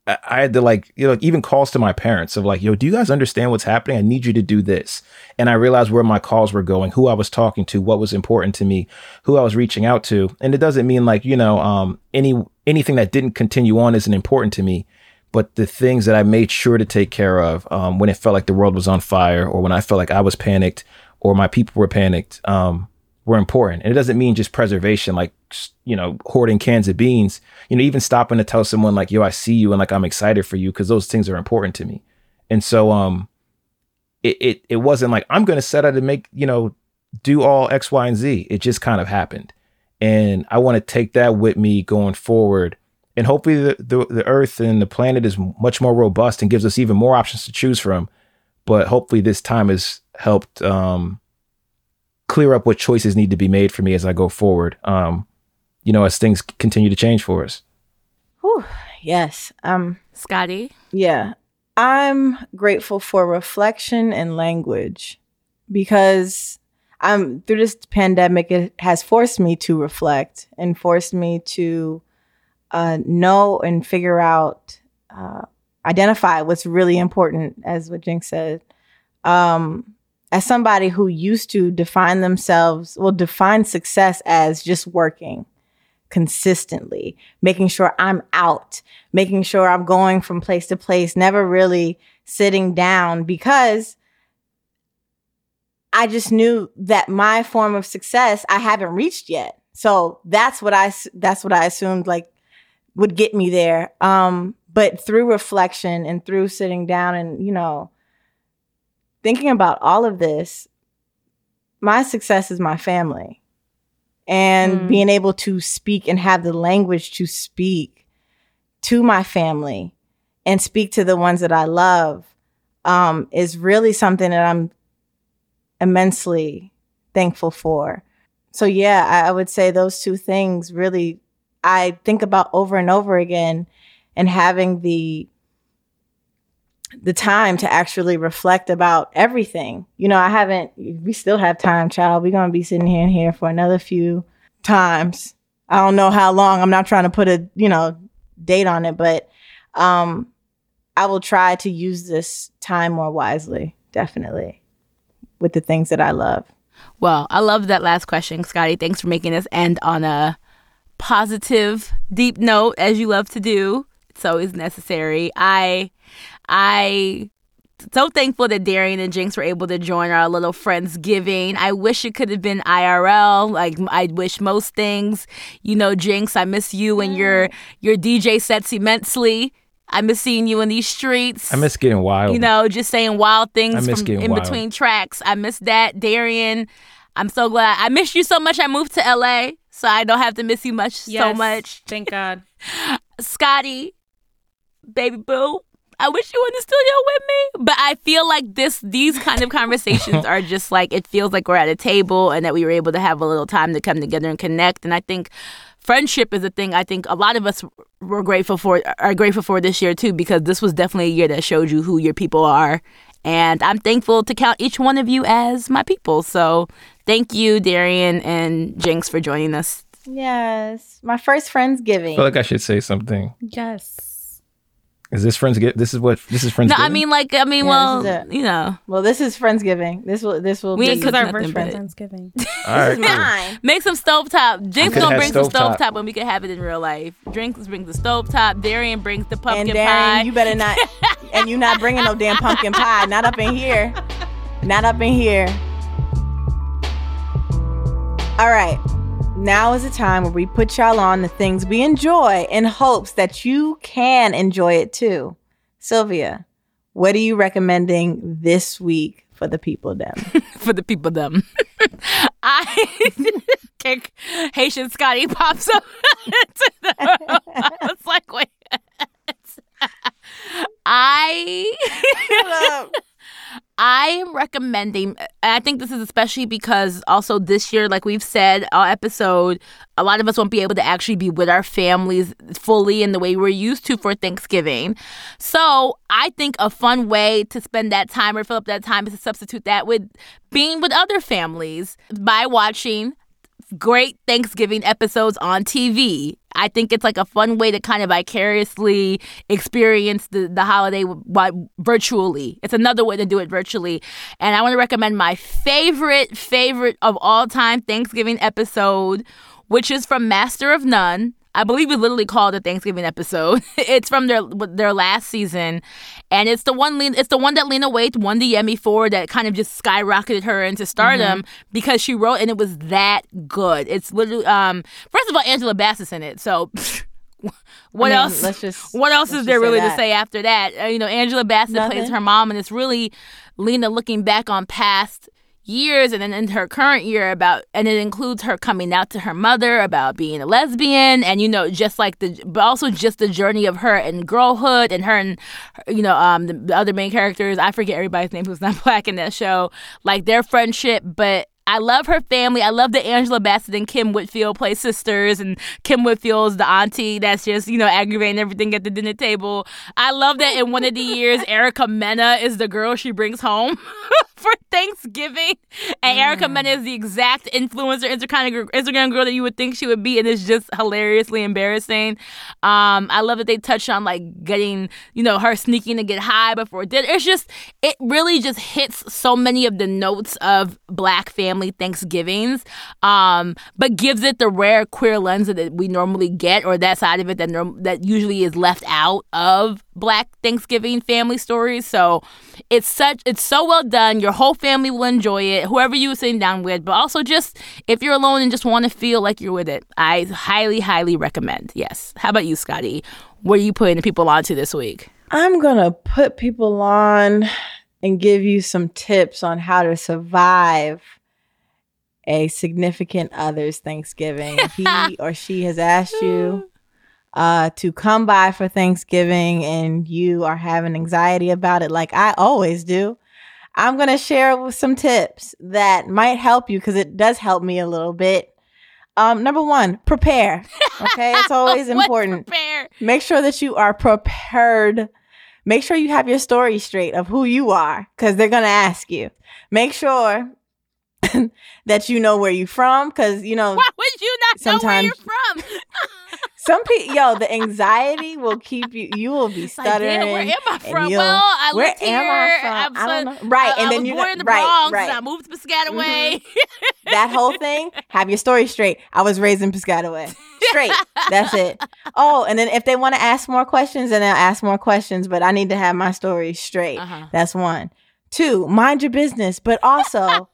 D: I had to like, you know, even calls to my parents of like, yo, do you guys understand what's happening? I need you to do this. And I realized where my calls were going, who I was talking to, what was important to me, who I was reaching out to. And it doesn't mean like, you know, um, any anything that didn't continue on isn't important to me. But the things that I made sure to take care of um, when it felt like the world was on fire or when I felt like I was panicked or my people were panicked um, were important. And it doesn't mean just preservation, like, you know, hoarding cans of beans, you know, even stopping to tell someone like, yo, I see you and like, I'm excited for you because those things are important to me. And so, um, it, it, it wasn't like, I'm going to set out to make, you know, do all X, Y, and Z. It just kind of happened. And I want to take that with me going forward. And hopefully the, the, the earth and the planet is much more robust and gives us even more options to choose from. But hopefully this time has helped, um, clear up what choices need to be made for me as I go forward. Um, you know, as things continue to change for us.
A: Whew, yes. Um,
B: Scottie.
A: Yeah. I'm grateful for reflection and language because I'm through this pandemic, it has forced me to reflect and forced me to uh, know and figure out, uh, identify what's really important, as what Jinx said. Um, as somebody who used to define themselves, well, define success as just working consistently, making sure I'm out, making sure I'm going from place to place, never really sitting down because I just knew that my form of success I haven't reached yet. So that's what I that's what I assumed like would get me there. Um but through reflection and through sitting down and you know thinking about all of this, my success is my family. And mm. being able to speak and have the language to speak to my family and speak to the ones that I love um, is really something that I'm immensely thankful for. So, yeah, I, I would say those two things really I think about over and over again and having the the time to actually reflect about everything. You know, I haven't, we still have time, child. We're going to be sitting here and here for another few times. I don't know how long. I'm not trying to put a, you know, date on it, but um, I will try to use this time more wisely, definitely, with the things that I love.
B: Well, I love that last question, Scottie. Thanks for making us end on a positive, deep note, as you love to do. It's always necessary. I I so thankful that Darian and Jinx were able to join our little Friendsgiving. I wish it could have been IRL. Like I wish most things. You know, Jinx, I miss you and mm. your your DJ sets immensely. I miss seeing you in these streets.
D: I miss getting wild.
B: You know, just saying wild things from in wild. between tracks. I miss that. Darian, I'm so glad. I miss you so much. I moved to LA, so I don't have to miss you much yes, so much.
C: Thank God.
B: Scottie, baby boo. I wish you were in the studio with me. But I feel like this these kind of conversations are just like it feels like we're at a table and that we were able to have a little time to come together and connect. And I think friendship is a thing I think a lot of us were grateful for are grateful for this year too, because this was definitely a year that showed you who your people are. And I'm thankful to count each one of you as my people. So thank you, Darian and Jinx, for joining us.
A: Yes. My first Friendsgiving.
D: I feel like I should say something.
C: Yes.
D: Is this friends get? This is what this is friends.
B: No, I mean like I mean, yeah, well, you know.
A: Well, this is friendsgiving. This will this will.
C: We ain't because our first friendsgiving.
D: All right, mine.
B: Make some stovetop. Jinx gonna bring some stovetop top when we can have it in real life. Drinks brings the stovetop. Darian brings the pumpkin
A: and Darian,
B: pie.
A: You better not. and you not bringing no damn pumpkin pie. Not up in here. Not up in here. All right. Now is the time where we put y'all on the things we enjoy in hopes that you can enjoy it too. Sylvia, what are you recommending this week for the people them?
B: for the people them. I kick Haitian Scottie pops up. it's like wait. I I am recommending, I think this is especially because also this year, like we've said, our episode, a lot of us won't be able to actually be with our families fully in the way we're used to for Thanksgiving. So I think a fun way to spend that time or fill up that time is to substitute that with being with other families by watching great Thanksgiving episodes on TV. I think it's like a fun way to kind of vicariously experience the, the holiday w- virtually. It's another way to do it virtually. And I want to recommend my favorite, favorite of all time Thanksgiving episode, which is from Master of None. I believe we literally called a Thanksgiving episode. it's from their their last season, and it's the one it's the one that Lena Waithe won the Emmy for that kind of just skyrocketed her into stardom mm-hmm. because she wrote and it was that good. It's literally um first of all Angela Bassett's in it, so. what I mean, else? Let's just, what else is there really to say after that? Uh, you know, Angela Bassett Nothing. plays her mom, and it's really Lena looking back on past years and then in her current year about and it includes her coming out to her mother about being a lesbian and you know just like the but also just the journey of her and girlhood and her and you know um the, the other main characters. I forget everybody's name who's not black in that show. Like their friendship but I love her family. I love that Angela Bassett and Kim Whitfield play sisters, and Kim Whitfield's the auntie that's just, you know, aggravating everything at the dinner table. I love that in one of the years, Erica Mena is the girl she brings home for Thanksgiving. And mm. Erica Mena is the exact influencer, Instagram girl that you would think she would be, and it's just hilariously embarrassing. Um, I love that they touch on like getting, you know, her sneaking to get high before dinner. It's just, it really just hits so many of the notes of black family Thanksgivings, um, but gives it the rare queer lens that we normally get, or that side of it that norm- that usually is left out of black Thanksgiving family stories. So it's such it's so well done. Your whole family will enjoy it, whoever you were sitting down with, but also just if you're alone and just want to feel like you're with it, I highly, highly recommend. Yes. How about you, Scottie? What are you putting people on to this week?
A: I'm gonna put people on and give you some tips on how to survive a significant other's Thanksgiving. he or she has asked you uh, to come by for Thanksgiving and you are having anxiety about it, like I always do, I'm going to share with some tips that might help you because it does help me a little bit. Um, number one, prepare. Okay, it's always important.
B: prepare?
A: Make sure that you are prepared. Make sure you have your story straight of who you are because they're going to ask you. Make sure that you know where you're from because you know
B: why would you not sometimes, know where you're from?
A: Some people yo the anxiety will keep you you will be stuttering like,
B: where am i from? well i where lived here I, from? I don't know.
A: Right
B: I,
A: and
B: I
A: then
B: you
A: born
B: in the
A: right,
B: Bronx
A: right.
B: I moved to Piscataway.
A: Mm-hmm. that whole thing? Have your story straight. I was raised in Piscataway. Straight. That's it. Oh and then if they want to ask more questions then they'll ask more questions but I need to have my story straight. Uh-huh. that's one. Two mind your business but also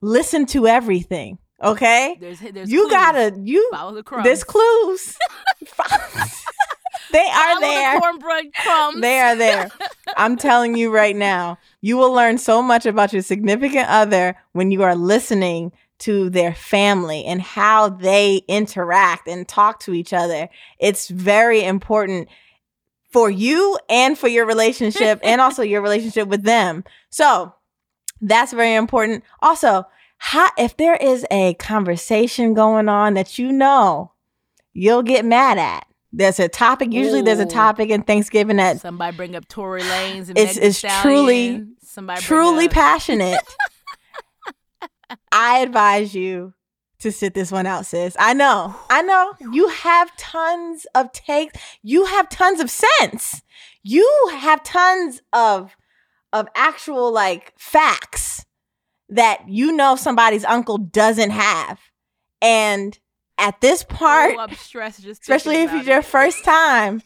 A: listen to everything. Okay,
B: there's, there's
A: you
B: clues.
A: gotta you
B: follow the crumbs.
A: There's clues. they are
B: follow
A: there.
B: The cornbread crumbs.
A: They are there. I'm telling you right now, you will learn so much about your significant other when you are listening to their family and how they interact and talk to each other. It's very important for you and for your relationship and also your relationship with them. So, that's very important. Also, how, if there is a conversation going on that you know you'll get mad at, there's a topic. Usually, Ooh. there's a topic in Thanksgiving that
B: somebody bring up Tory Lanez. And
A: it's it's truly somebody truly up- passionate. I advise you to sit this one out, sis. I know, I know. You have tons of takes. You have tons of sense. You have tons of of actual like facts that you know somebody's uncle doesn't have. And at this part, especially if it's your first time,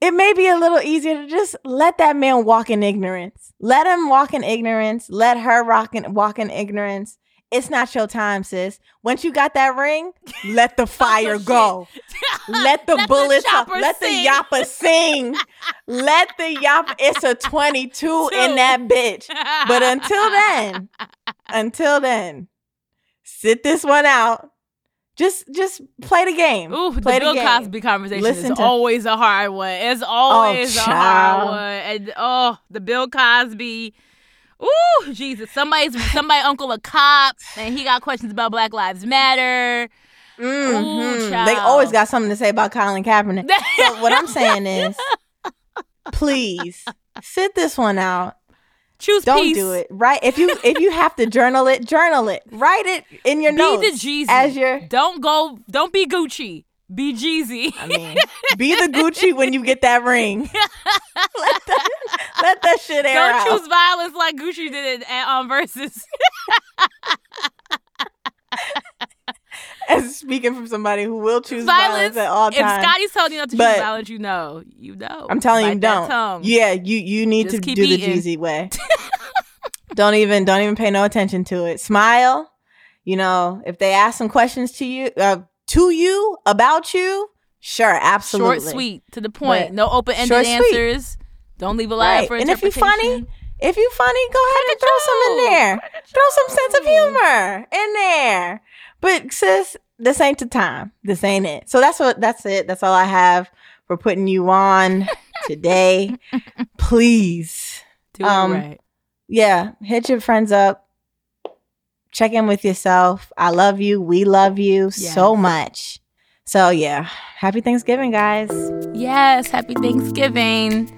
A: it may be a little easier to just let that man walk in ignorance. Let him walk in ignorance. Let her rock in, walk in ignorance. It's not your time, sis. Once you got that ring, let the oh, fire oh, go. Let the let bullets the let the yappa sing. let the yappa it's a 22 Two. in that bitch. But until then, until then, sit this one out. Just just play the game.
B: Ooh,
A: play
B: the Bill
A: game.
B: Cosby conversation Listen is to, always a hard one. It's always oh, a hard one. And oh, the Bill Cosby Ooh, Jesus! Somebody's somebody uncle a cop, and he got questions about Black Lives Matter.
A: Mm-hmm. Ooh, they always got something to say about Colin Kaepernick. so what I'm saying is, please sit this one out.
B: Choose
A: Don't
B: peace.
A: do it. Right? If you if you have to journal it, journal it. Write it in your
B: Be
A: notes
B: the Jeezy.
A: as your.
B: Don't go. Don't be Gucci. Be Jeezy.
A: I mean, be the Gucci when you get that ring. let, that, let that shit air
B: Don't
A: out.
B: choose violence like Gucci did it on um, versus.
A: As speaking from somebody who will choose
B: violence
A: violence, at all times.
B: If. Scottie's telling you not to
A: But-
B: choose violence, you know. You know.
A: I'm telling you,
B: Bite
A: don't. Yeah, you you need
B: Just
A: to do the. Jeezy way. don't even don't even pay no attention to it. Smile. You know, if they ask some questions to you uh, to you about you, sure, absolutely.
B: Short, sweet, to the point.
A: But
B: no open ended answers. Don't leave a lot
A: Right.
B: for
A: And if you
B: interpretation.
A: funny, if you funny, go ahead and throw some in there. Throw some sense of humor in there. But sis, this ain't the time. This ain't it. So that's what that's it. That's all I have for putting you on today. Please.
B: Do
A: um,
B: it right.
A: Yeah, hit your friends up. Check in with yourself. I love you. We love you so much. So yeah, happy Thanksgiving, guys.
B: Yes, happy Thanksgiving.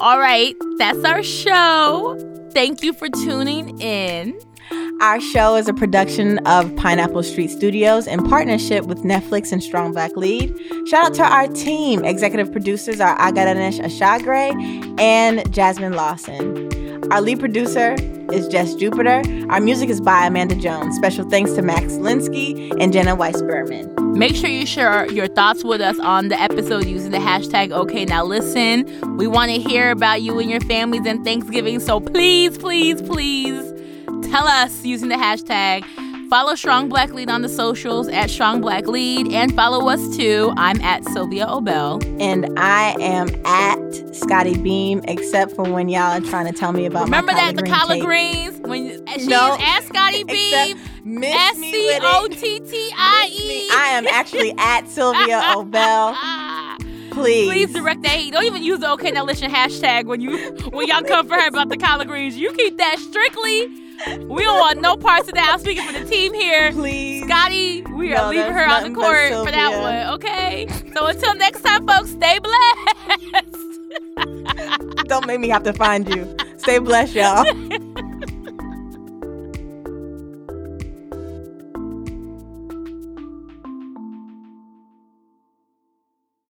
B: All right, that's our show. Thank you for tuning in.
A: Our show is a production of Pineapple Street Studios in partnership with Netflix and Strong Black Lead. Shout out to our team. Executive producers are Agadanesh Ashagre and Jasmine Lawson. Our lead producer is Jess Jupiter. Our music is by Amanda Jones. Special thanks to Max Linsky and Jenna Weiss Berman.
B: Make sure you share your thoughts with us on the episode using the hashtag OK Now Listen. We want to hear about you and your families and Thanksgiving, so please, please, please tell us using the hashtag. Follow Strong Black Lead on the socials at Strong Black Lead and follow us too. I'm at Sylvia Obell.
A: And I am at Scottie Beam, except for when y'all are trying to tell me about my.
B: Remember that the collard
A: cake.
B: greens when she
A: No.
B: is at Scottie Beam. S C O. T T I E.
A: I am actually at Sylvia Obell. Please.
B: Please direct that heat. Don't even use the OK Now Listen hashtag when you when y'all come for her about the collard greens. You keep that strictly. We don't want no parts of that. I'm speaking for the team here.
A: Please.
B: Scottie, we are
A: No,
B: leaving her on the court for that one. Okay. So until next time, folks, stay blessed.
A: Don't make me have to find you. Stay blessed, y'all.